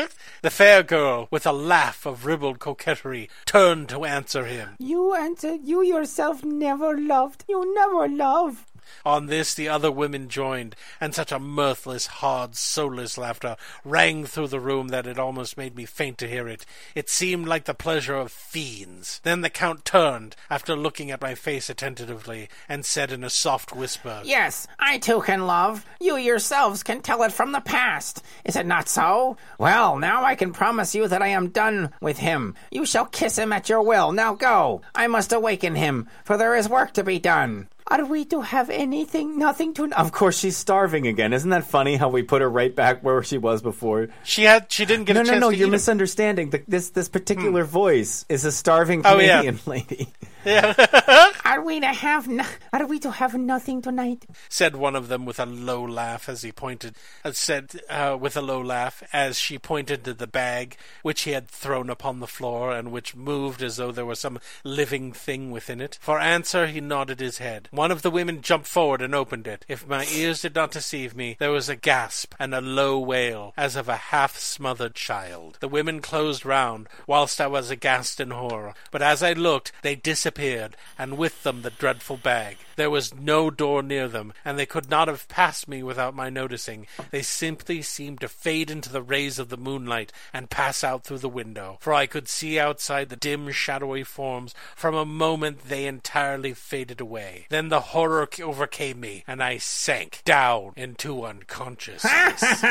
The fair girl, with a laugh of ribald coquetry, turned to answer him. You answered you yourself never loved. You never love. On this, the other women joined, and such a mirthless, hard, soulless laughter rang through the room that it almost made me faint to hear it. It seemed like the pleasure of fiends. Then the Count turned, after looking at my face attentively, and said in a soft whisper, Yes, I too can love. You yourselves can tell it from the past. Is it not so? Well, now I can promise you that I am done with him. You shall kiss him at your will. Now go. I must awaken him, for there is work to be done. Are we to have anything, nothing to? Of course, she's starving again. Isn't that funny how we put her right back where she was before? She had, she didn't get No, a chance. no, chance no. to You're eat 'em. misunderstanding. The, this this particular voice is a starving Oh, yeah. Canadian lady. Are we to have? No- are we to have nothing tonight? said one of them with a low laugh as he pointed uh, said uh, with a low laugh as she pointed to the bag which he had thrown upon the floor and which moved as though there was some living thing within it for answer he nodded his head one of the women jumped forward and opened it. If my ears did not deceive me there was a gasp and a low wail as of a half smothered child. The women closed round whilst i was aghast in horror. But as i looked they disappeared and with them the dreadful bag there was no door near them, and they could not have passed me without my noticing. They simply seemed to fade into the rays of the moonlight and pass out through the window, for I could see outside the dim, shadowy forms. From a moment they entirely faded away. Then the horror overcame me, and I sank down into unconsciousness.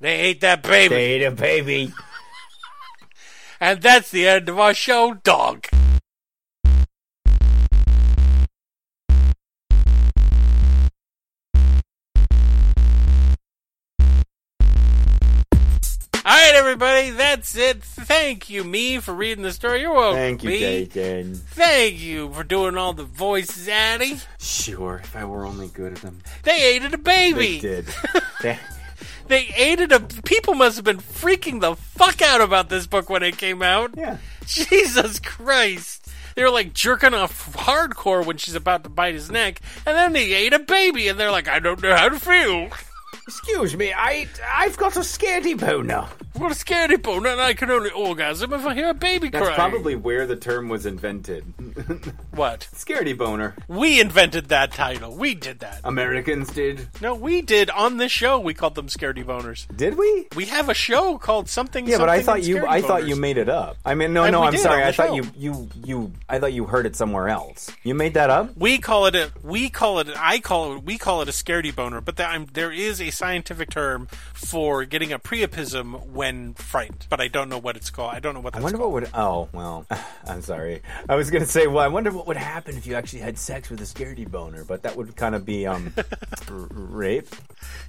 they ate that baby, They Ate a baby. and that's the end of our show, dog. Everybody, that's it. Thank you, me, for reading the story. You're welcome. Thank you, me. Dayton. Thank you for doing all the voices, Atti. Sure, if I were only good at them. They ate a baby. They did. They- They ate it up. People must have been freaking the fuck out about this book when it came out. Yeah. Jesus Christ. They were like jerking off hardcore when she's about to bite his neck, and then they ate a baby, and they're like, I don't know how to feel. Excuse me, I I've got a scaredy boner. What a scaredy boner, and I can only orgasm if I hear a baby cry. That's cry. probably where the term was invented. what? Scaredy boner. We invented that title. We did that. Americans did. No, we did on this show. We called them scaredy boners. Did we? We have a show called something. Yeah, but I thought you Scaredy I thought you made it up. I mean, no, And no, we I'm did sorry. on I the thought show. you you you I thought you heard it somewhere else. You made that up? We call it a. We call it. I call it. We call it a scaredy boner. But there, I'm, there is a scientific term for getting a priapism when frightened. But I don't know what it's called. I don't know what I wonder called. what would. Oh well, I'm sorry. I was gonna say, well, I wonder what would happen if you actually had sex with a scaredy boner, but that would kind of be um r- rape.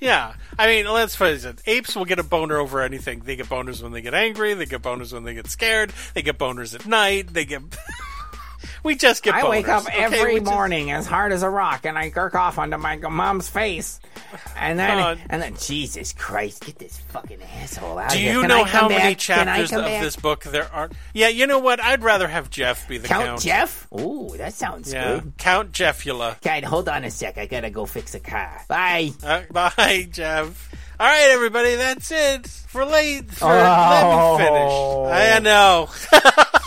Yeah, I mean, let's face it. Apes will get a boner over anything. They get boners when they get angry. They get boners when they get scared. They get boners at night. They get. we just get. I boners, wake up okay? every morning as hard as a rock, and I jerk off onto my mom's face, and then God. and then Jesus Christ, get this fucking asshole out Do you know how many back? Chapters of back? this book there are? Yeah, you know what? I'd rather have Jeff be the Count, count. Jeff? Ooh, that sounds Yeah, good. Count Jeffula. God, hold on a sec. I gotta go fix a car. Bye. Uh, bye, Jeff. All right, everybody, that's it for late. For, Oh. Let me oh. finish. I know.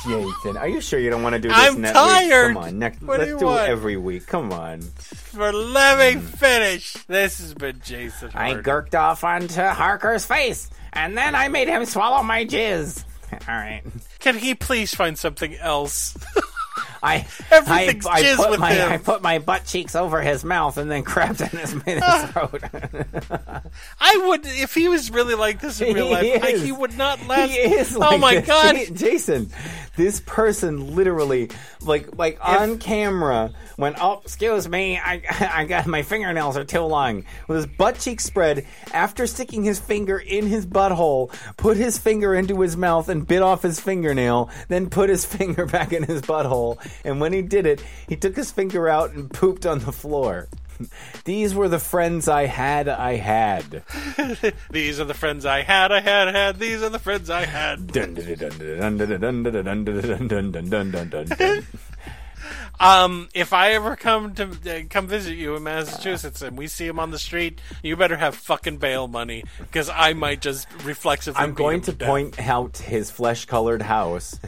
Jason, are you sure you don't want to do this I'm next tired. week? Come on, next, What let's do want? it every week. Come on. for let me hmm. finish. This has been Jason. I Hart. gurked off onto Harker's face, and then I made him swallow my jizz. All right. Can he please find something else? I Everything's I, I jizz put with my him. I put my butt cheeks over his mouth and then grabbed in his, his ah. throat. I would, if he was really like this in real life, is. he would not last. He is oh my this. god! Ja- Jason, this person literally, like, like on camera, went, "Oh, Excuse me, I I got my fingernails are too long. with his butt cheek spread after sticking his finger in his butthole, put his finger into his mouth and bit off his fingernail, then put his finger back in his butthole. And when he did it, he took his finger out and pooped on the floor. These were the friends I had, I had. These are the friends I had, I had, I had. These are the friends I had. Um, if I ever come to uh, come visit you in Massachusetts and we see him on the street, you better have fucking bail money because I might just reflexively. I'm going him to point out his flesh colored house.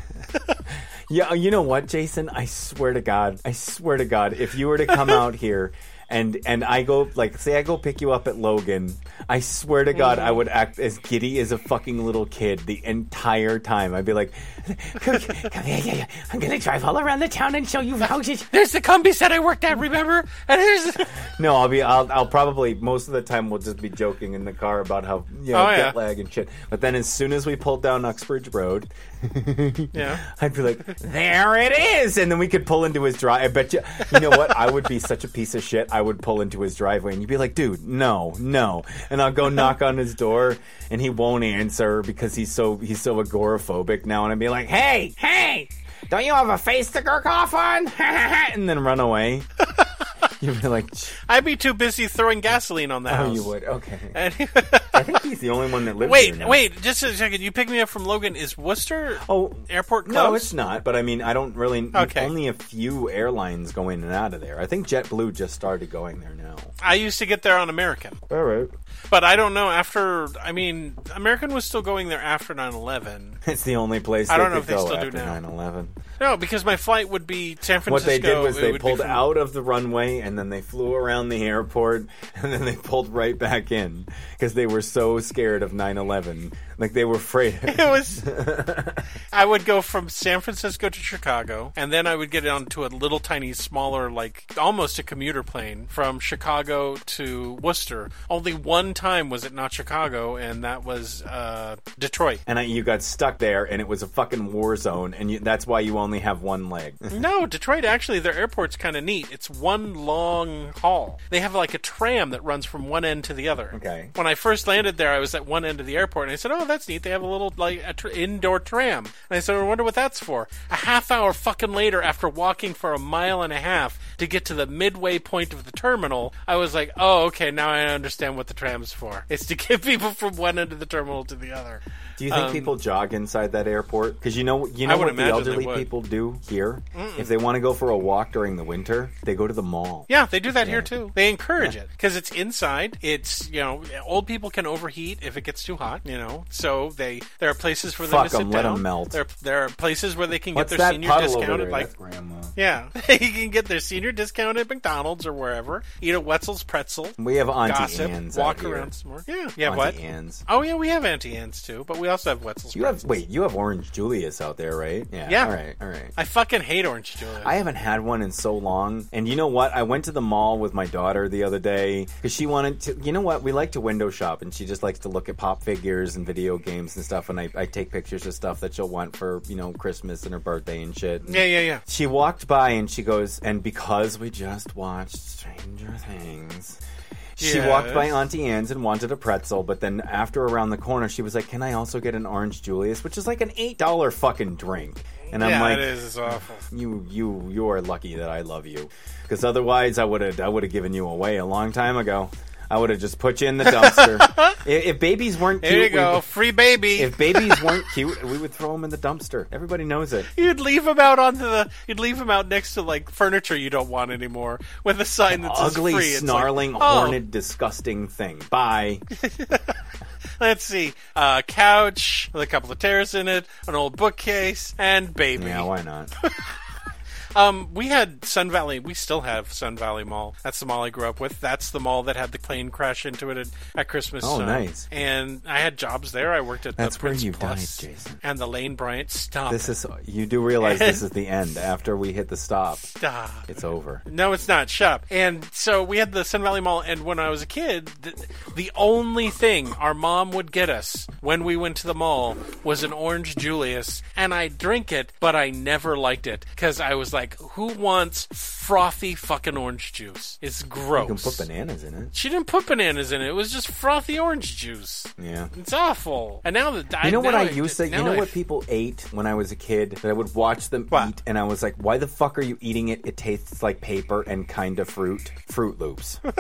yeah, you know what, Jason? I swear to God, I swear to God, if you were to come out here and and I go like say I go pick you up at Logan, I swear to God I mm-hmm. would act as giddy as a fucking little kid the entire time. I'd be like, Come here, yeah, yeah. I'm gonna drive all around the town and show you houses. There's the Cumby set I worked at, remember? And here's no, I'll be I'll I'll probably most of the time we'll just be joking in the car about how you know Oh, yeah. jet lag and shit. But then as soon as we pulled down Uxbridge Road, yeah. I'd be like, there it is. And then we could pull into his drive. I bet you, you know what? I would be such a piece of shit. I would pull into his driveway and you'd be like, dude, no, no. And I'll go knock on his door and he won't answer because he's so, he's so agoraphobic now. And I'd be like, hey, Hey, don't you have a face to jerk off on? and then run away. You'd be like, I'd be too busy throwing gasoline on the oh, house. you would. Okay. And- I think he's the only one that lives wait, here now. wait, just a second. You picked me up from Logan. Is Worcester Oh, airport closed? No, it's not. But I mean, I don't really. Okay. Only a few airlines go in and out of there. I think JetBlue just started going there now. I used to get there on American. All right. But I don't know after. I mean, American was still going there after 9/11. It's the only place I don't know if they still do after now. 9/11. No, because my flight would be San Francisco. What they did was they pulled from- out of the runway and then they flew around the airport and then they pulled right back in because they were so scared of 9/11. Like they were afraid. It was. I would go from San Francisco to Chicago, and then I would get onto a little tiny, smaller, like almost a commuter plane from Chicago to Worcester. Only one time was it not Chicago, and that was uh, Detroit. and I, you got stuck there and it was a fucking war zone and you, that's why you only have one leg. No, Detroit actually, their airport's kind of neat. It's one long haul. They have like a tram that runs from one end to the other. Okay. When I first landed there, I was at one end of the airport, and I said, "Oh, that's neat. They have a little like a tr- indoor tram." And I said, "I wonder what that's for." A half hour fucking later, after walking for a mile and a half, to get to the midway point of the terminal, I was like, oh, okay, now I understand what the tram's for. It's to get people from one end of the terminal to the other. Do you think Um, people jog inside that airport? Because you know, you know what the elderly people do here. If they want to go for a walk during the winter, they go to the mall. Yeah, they do that here too. They encourage it because it's inside. It's you know, old people can overheat if it gets too hot. You know, so they there are places for them Fuck to sit 'em, let down. 'em melt. There there are places where they can What's get their senior discounted, like grandma. yeah, you can get their senior discount at McDonald's or wherever. Eat a Wetzel's pretzel. We have Auntie gossip, Anne's walk around some more. Yeah, yeah. Auntie what? Anne's. Oh yeah, we have Auntie Anne's too, but we also have Wetzel's. You have wait, you have Orange Julius out there, right? Yeah. Yeah. All right. All right. I fucking hate orange Julius. I haven't had one in so long. And you know what? I went to the mall with my daughter the other day because she wanted to. You know what? We like to window shop, and she just likes to look at pop figures and video games and stuff. And I, I take pictures of stuff that she'll want for you know Christmas and her birthday and shit. And yeah, yeah, yeah. She walked by and she goes, and because we just watched Stranger Things. She Yes. walked by Auntie Anne's and wanted a pretzel, but then after around the corner, she was like, "Can I also get an orange Julius?" Which is like an eight dollar fucking drink. And I'm yeah, like, it is. It's awful. you you you are lucky that I love you, because otherwise I would have I would have given you away a long time ago. I would have just put you in the dumpster. if, if babies weren't cute, There you go, would- free baby. if babies weren't cute, we would throw them in the dumpster. Everybody knows it. You'd leave them out onto the. You'd leave him out next to like furniture you don't want anymore, with a sign that says Ugly, free. It's like, snarling, oh, horned, disgusting thing. Bye. Let's see, a couch with a couple of tears in it, an old bookcase, and baby. Yeah, why not? Um, we had Sun Valley. We still have Sun Valley Mall. That's the mall I grew up with. That's the mall that had the plane crash into it at, at Christmas. Oh, uh, nice. And I had jobs there. I worked at That's the where you Plus died, Jason. and the Lane Bryant. Stop. This is you do realize this is the end. After we hit the stop, Stop. it's over. No, it's not. Shut up. And so we had the Sun Valley Mall, and when I was a kid, the, the only thing our mom would get us when we went to the mall was an orange Julius, and I'd drink it, but I never liked it because I was like, who wants frothy fucking orange juice? It's gross. You can put bananas in it. she didn't put bananas in it. It was just frothy orange juice. Yeah. It's awful. And now the You know what now I used to? You know I- what people ate when I was a kid? That I would watch them What? eat, and I was like, "Why the fuck are you eating it? It tastes like paper and kind of fruit. Froot Loops."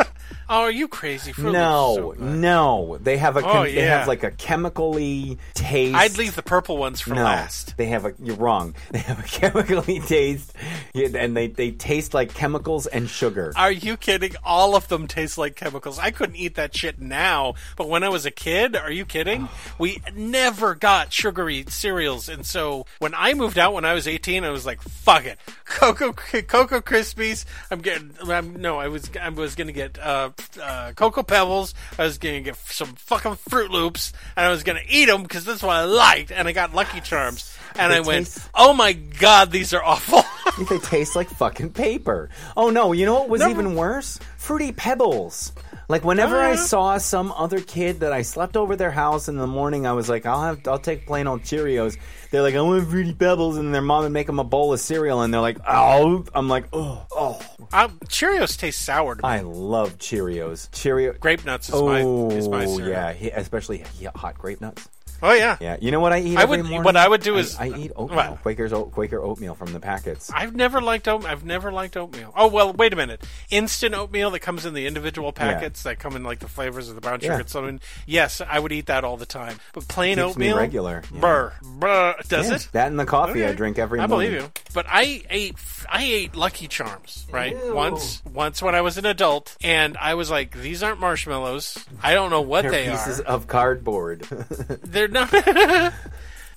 Oh, are you crazy? Fruit no, so no, they have a Oh, they yeah. have like a chemically taste. I'd leave the purple ones for no, last. they have a. You're wrong. They have a chemically taste, yeah, and they they taste like chemicals and sugar. Are you kidding? All of them taste like chemicals. I couldn't eat that shit now, but when I was a kid, are you kidding? We never got sugary cereals, and so when I moved out when I was 18, I was like, "Fuck it, Cocoa Cocoa Krispies." I'm getting. I'm, no, I was I was gonna get uh, uh, Cocoa Pebbles. I was gonna get some fucking Froot Loops, and I was gonna eat them because that's what I liked. And I got Lucky Charms, and They I went, taste- "Oh my god, these are awful." they taste like fucking paper. Oh no, you know what was No. even worse? Fruity Pebbles. Like whenever Oh, I saw some other kid that I slept over their house in the morning, I was like, I'll have, I'll take plain old Cheerios. They're like, I want Fruity Pebbles, and their mom would make them a bowl of cereal, and they're like, oh, I'm like, oh, oh. Uh, Cheerios taste sour to me. I love Cheerios. Cheerio. Grape nuts is Oh my is my cereal. yeah, especially hot grape nuts. Oh yeah. Yeah, you know what I eat I every would- morning? what I would do is- I, I eat oatmeal, What? Quaker's oat, Quaker oatmeal from the packets. I've never liked oat. I've never liked oatmeal. Oh well, wait a minute. Instant oatmeal that comes in the individual packets that come in like the flavors of the brown sugar Yeah. and cinnamon. Yes, I would eat that all the time. But plain Keeps me oatmeal, regular, yeah. Brr, brr. Does Yeah, it? That and the coffee I drink every night. I morning. believe you. But I ate I ate Lucky Charms, right? Ew. Once once when I was an adult and I was like, these aren't marshmallows. I don't know what They're they pieces are. of cardboard. They're not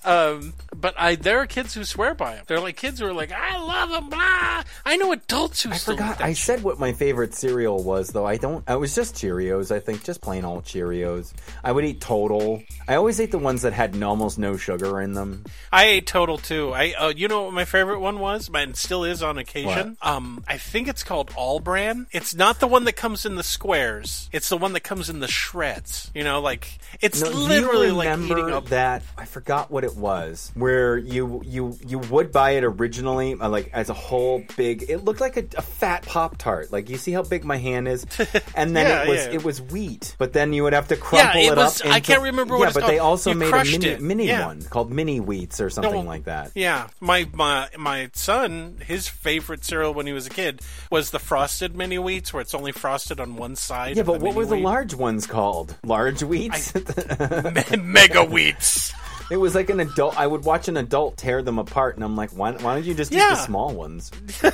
Um, but I there are kids who swear by them. They're like kids who are like, I love them. Blah. I know adults who I forgot. I shit. said what my favorite cereal was, though. I don't. I was just Cheerios. I think just plain old Cheerios. I would eat Total. I always ate the ones that had almost no sugar in them. I ate Total too. I uh, you know what my favorite one was, and still is on occasion. Um, I think it's called All Bran. It's not the one that comes in the squares. It's the one that comes in the shreds. You know, like it's No, literally like eating up. that. I forgot what it it was, where you you you would buy it originally, uh, like as a whole big. It looked like a, a fat pop tart. Like you see how big my hand is, and then Yeah, it was yeah. it was wheat. But then you would have to crumple it it, was- up. I into- can't remember what Yeah, it's but they called. also You made a crushed mini it. mini Yeah. one called mini wheats or something like that. Yeah, my my my son, his favorite cereal when he was a kid was the frosted mini wheats, where it's only frosted on one side. Yeah, of but what were the wheat. large ones called? Large wheats? mega wheats? it was like an adult. I would watch an adult tear them apart, and I'm like, why, why don't you just eat Yeah. the small ones?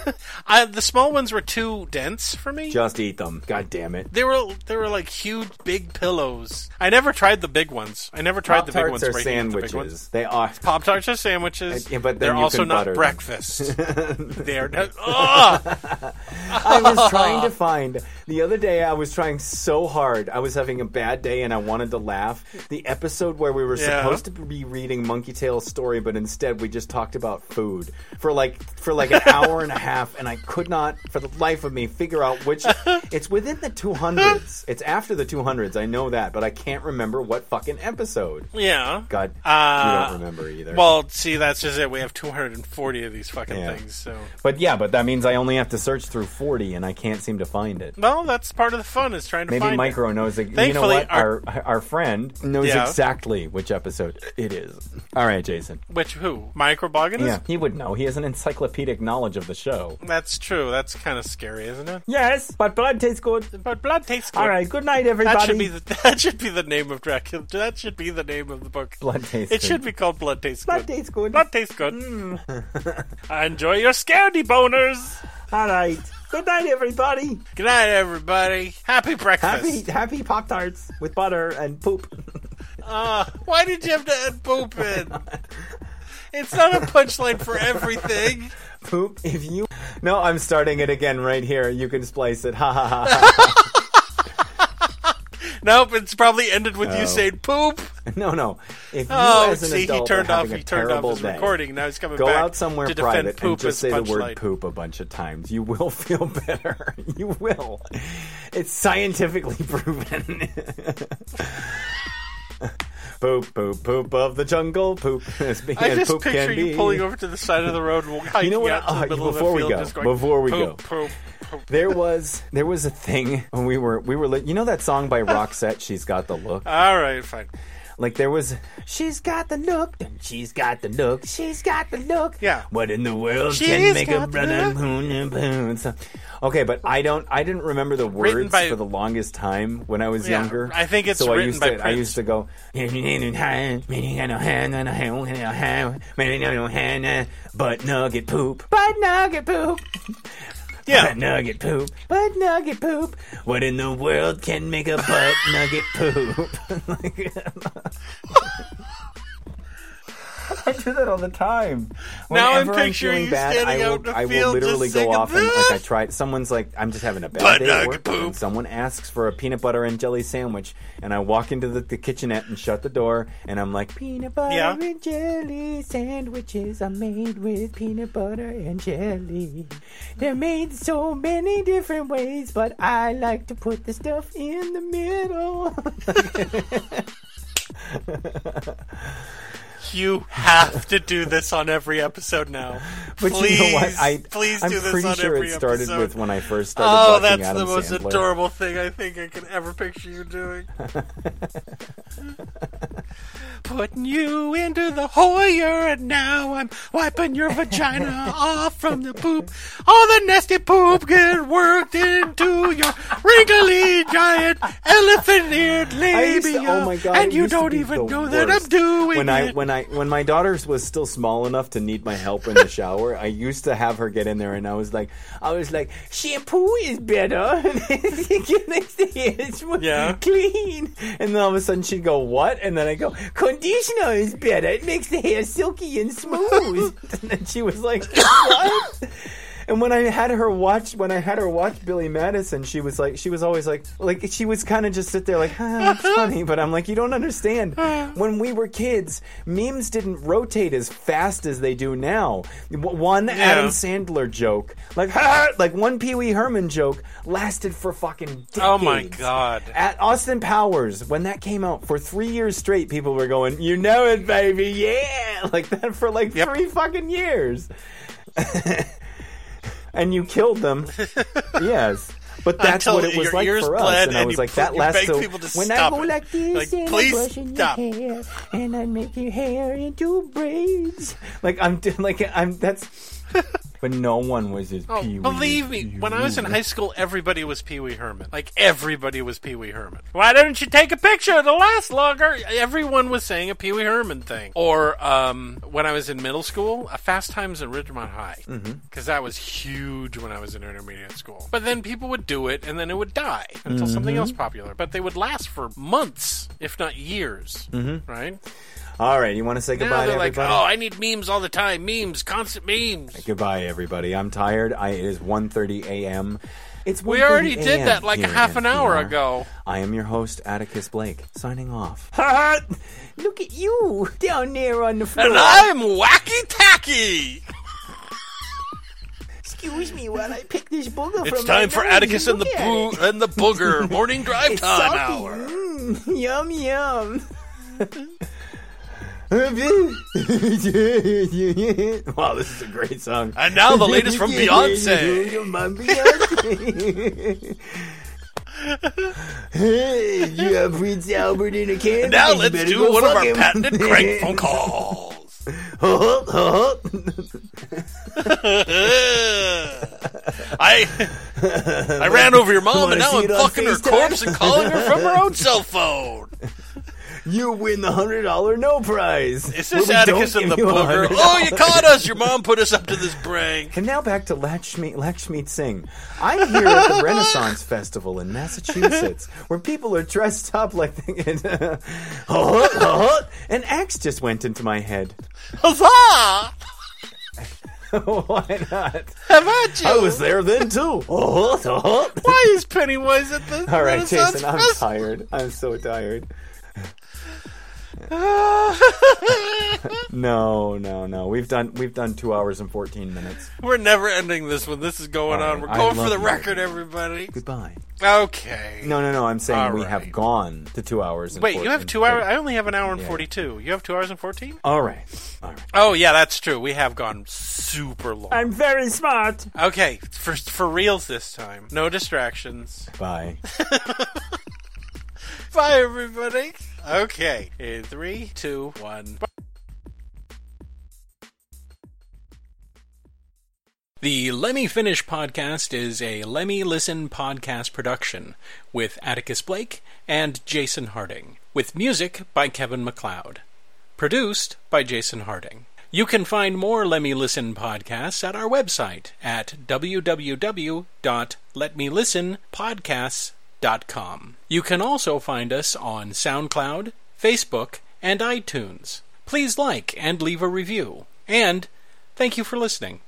I, the small ones were too dense for me. Just eat them. God damn it. They were they were like huge, big pillows. I never tried the big ones. I never tried the big ones. Pop-Tarts are breaking the big ones. sandwiches. They are. Pop tarts are sandwiches. Yeah, but then they're you also can not them. breakfast. they're not. Ugh! I was trying to find the other day. I was trying so hard. I was having a bad day, and I wanted to laugh. The episode where we were Yeah. supposed to be reading Monkey Tail's story, but instead we just talked about food for like for like an hour and a half, and I could not, for the life of me, figure out which. It's within the two hundreds. It's after the two hundreds. I know that, but I can't remember what fucking episode. Yeah. God, Uh, you don't remember either. Well, see, that's just it. We have 240 of these fucking Yeah. things. So, but yeah, but that means I only have to search through forty, and I can't seem to find it. well, that's part of the fun is trying to find. Maybe find Micro knows. You know Thankfully, what? Our our- our friend knows Yeah. exactly which episode it is. All right, Jason. it. Which who? Microboganist? Yeah, he would know. He has an encyclopedic knowledge of the show. That's true. That's kind of scary, isn't it? Yes, but blood tastes good. But blood tastes good. All right, good night, everybody. That should be the that should be the name of Dracula. That should be the name of the book. blood tastes. It good. should be called Blood Tastes Blood Good. Blood tastes good. Blood tastes good. Mm. Enjoy your scaredy boners. All right. Good night, everybody. Good night, everybody. Happy breakfast. Happy happy pop tarts with butter and poop. Uh, why did you have to add poop in? It's not a punchline for everything. poop. If you no, I'm starting it again right here. You can splice it. Ha ha ha. ha. Nope, it's probably ended with Oh. you saying poop. no, no. If you Oh, as an see, he turned off. He turned off his day, recording. Now he's coming Go back out somewhere to defend private poop and just say the word poop a bunch of times. You will feel better. You will. It's scientifically proven. Poop, poop, poop of the jungle. Poop as big I as just poop picture can you be. pulling over to the side of the road, and hiking know what? out to Uh, the middle before of we the field, go, just going, before we poop, go. poop, poop. There was there was a thing when we were we were you know that song by Roxette. She's got the look. All right, fine. Like there was, she's got the look, and she's got the look, she's got the look. Yeah. What in the world She's can make a got the brother boom and boom? So- Okay, but I don't. I didn't remember the Written words by- for the longest time when I was Yeah, younger. I think it's so I written used by to. I Prince. used to go. Butt nugget poop. Butt nugget poop. Yeah. Butt nugget poop. Butt nugget poop. What in the world can make a butt nugget poop? I do that all the time. Now I'm Whenever picturing feeling bad, standing I out will, I will literally go off and like I try. Someone's like, I'm just having a bad Butt day at work, poop. and someone asks for a peanut butter and jelly sandwich, and I walk into the, the kitchenette and shut the door, and I'm like, peanut butter Yeah. and jelly sandwiches are made with peanut butter and jelly. They're made so many different ways, but I like to put the stuff in the middle. You have to do this on every episode now. But please, you know what? I, please I'm do this pretty on sure every it started episode. with when I first started Oh, that's Adam the most Sandler. adorable thing I think I can ever picture you doing. Putting you into the Hoyer, and now I'm wiping your vagina off from the poop. All the nasty poop get worked into your wrinkly giant elephant-eared used to- labia, oh my god! and you don't even know that I'm doing when I it. when I when my daughter was still small enough to need my help in the shower. I used to have her get in there, and I was like, I was like, shampoo is better. it makes the hair Yeah. clean. And then all of a sudden she'd go, what? And then I go, conditioner is better. It makes the hair silky and smooth. and then she was like, what? And when I had her watch, when I had her watch Billy Madison, she was like, she was always like, like she was kind of just sit there like, ah, funny. But I'm like, you don't understand. When we were kids, memes didn't rotate as fast as they do now. One Adam Sandler joke, like, ha, like one Pee Wee Herman joke, lasted for fucking decades. Oh my God. At Austin Powers, when that came out for three years straight, people were going, "You know it, baby, yeah!" Like that for like Yep. three fucking years. and you killed them. yes. But that's Until what it was like for us, and I was like, put- "That lasts so." people to when I go it. like this, Like, and please I brush stop. your hair, and I make your hair into braids. Like I'm, like I'm. That's. But no one was as Oh, Pee Wee believe me, you. when I was in high school, everybody was Pee Wee Herman. Like everybody was Pee Wee Herman. Why didn't you take a picture? It'll last longer. Everyone was saying a Pee Wee Herman thing. Or um, when I was in middle school, a Fast Times at Ridgemont High, because that was huge when I was in intermediate school. But then people would do it, and then it would die until something else popular. But they would last for months, if not years. Mm-hmm. Right? All right, you want to say Now goodbye to they're like, everybody? oh, I need memes all the time. Memes, constant memes. Goodbye, everybody. I'm tired. I, it is 1.30 a.m. It's We already did that like a half an hour ago. I am your host, Atticus Blake, signing off. Look at you down there on the floor. And I'm wacky tacky. Excuse me while I pick this booger It's from time for Atticus and the boo and the booger morning drive time hour. Mm, yum yum. wow, this is a great song. And now the latest from Beyonce. hey, you have Prince Albert in a can. Now let's do one of our him. patented crank phone calls. I I ran over your mom and now I'm fucking her corpse and calling her from her own cell phone. You win the hundred dollar no prize. Is this we Atticus and the booger? Oh, you caught us! Your mom put us up to this prank. And now back to Lakshmi, Lakshmi Singh. I'm here at the Renaissance Festival in Massachusetts, where people are dressed up like they uh-huh, uh-huh, and Axe just went into my head. Huzzah! Why not? Have at you! I was there then too. Uh-huh, Why is Pennywise at the All right, Jason, I'm tired. I'm so tired. No, no, no. We've done we've done two hours and fourteen minutes. We're never ending this when this is going All on. We're going for the you. record, everybody. Goodbye. Okay. No, no, no. I'm saying All we right. have gone to two hours. And Wait, you have two hours? I only have an hour and Yeah. 42. You have two hours and 14? All right, all right. Oh, yeah, that's true. We have gone super long. I'm very smart. Okay, for, for reals this time. No distractions. Bye. Bye, everybody. Okay, in three, two, one. The Lemme Finish podcast is a Lemme Listen podcast production with Atticus Blake and Jason Harding, with music by Kevin MacLeod. Produced by Jason Harding. You can find more Lemme Listen podcasts at our website at www.letmelistenpodcasts.com. You can also find us on SoundCloud, Facebook, and iTunes. Please like and leave a review. And thank you for listening.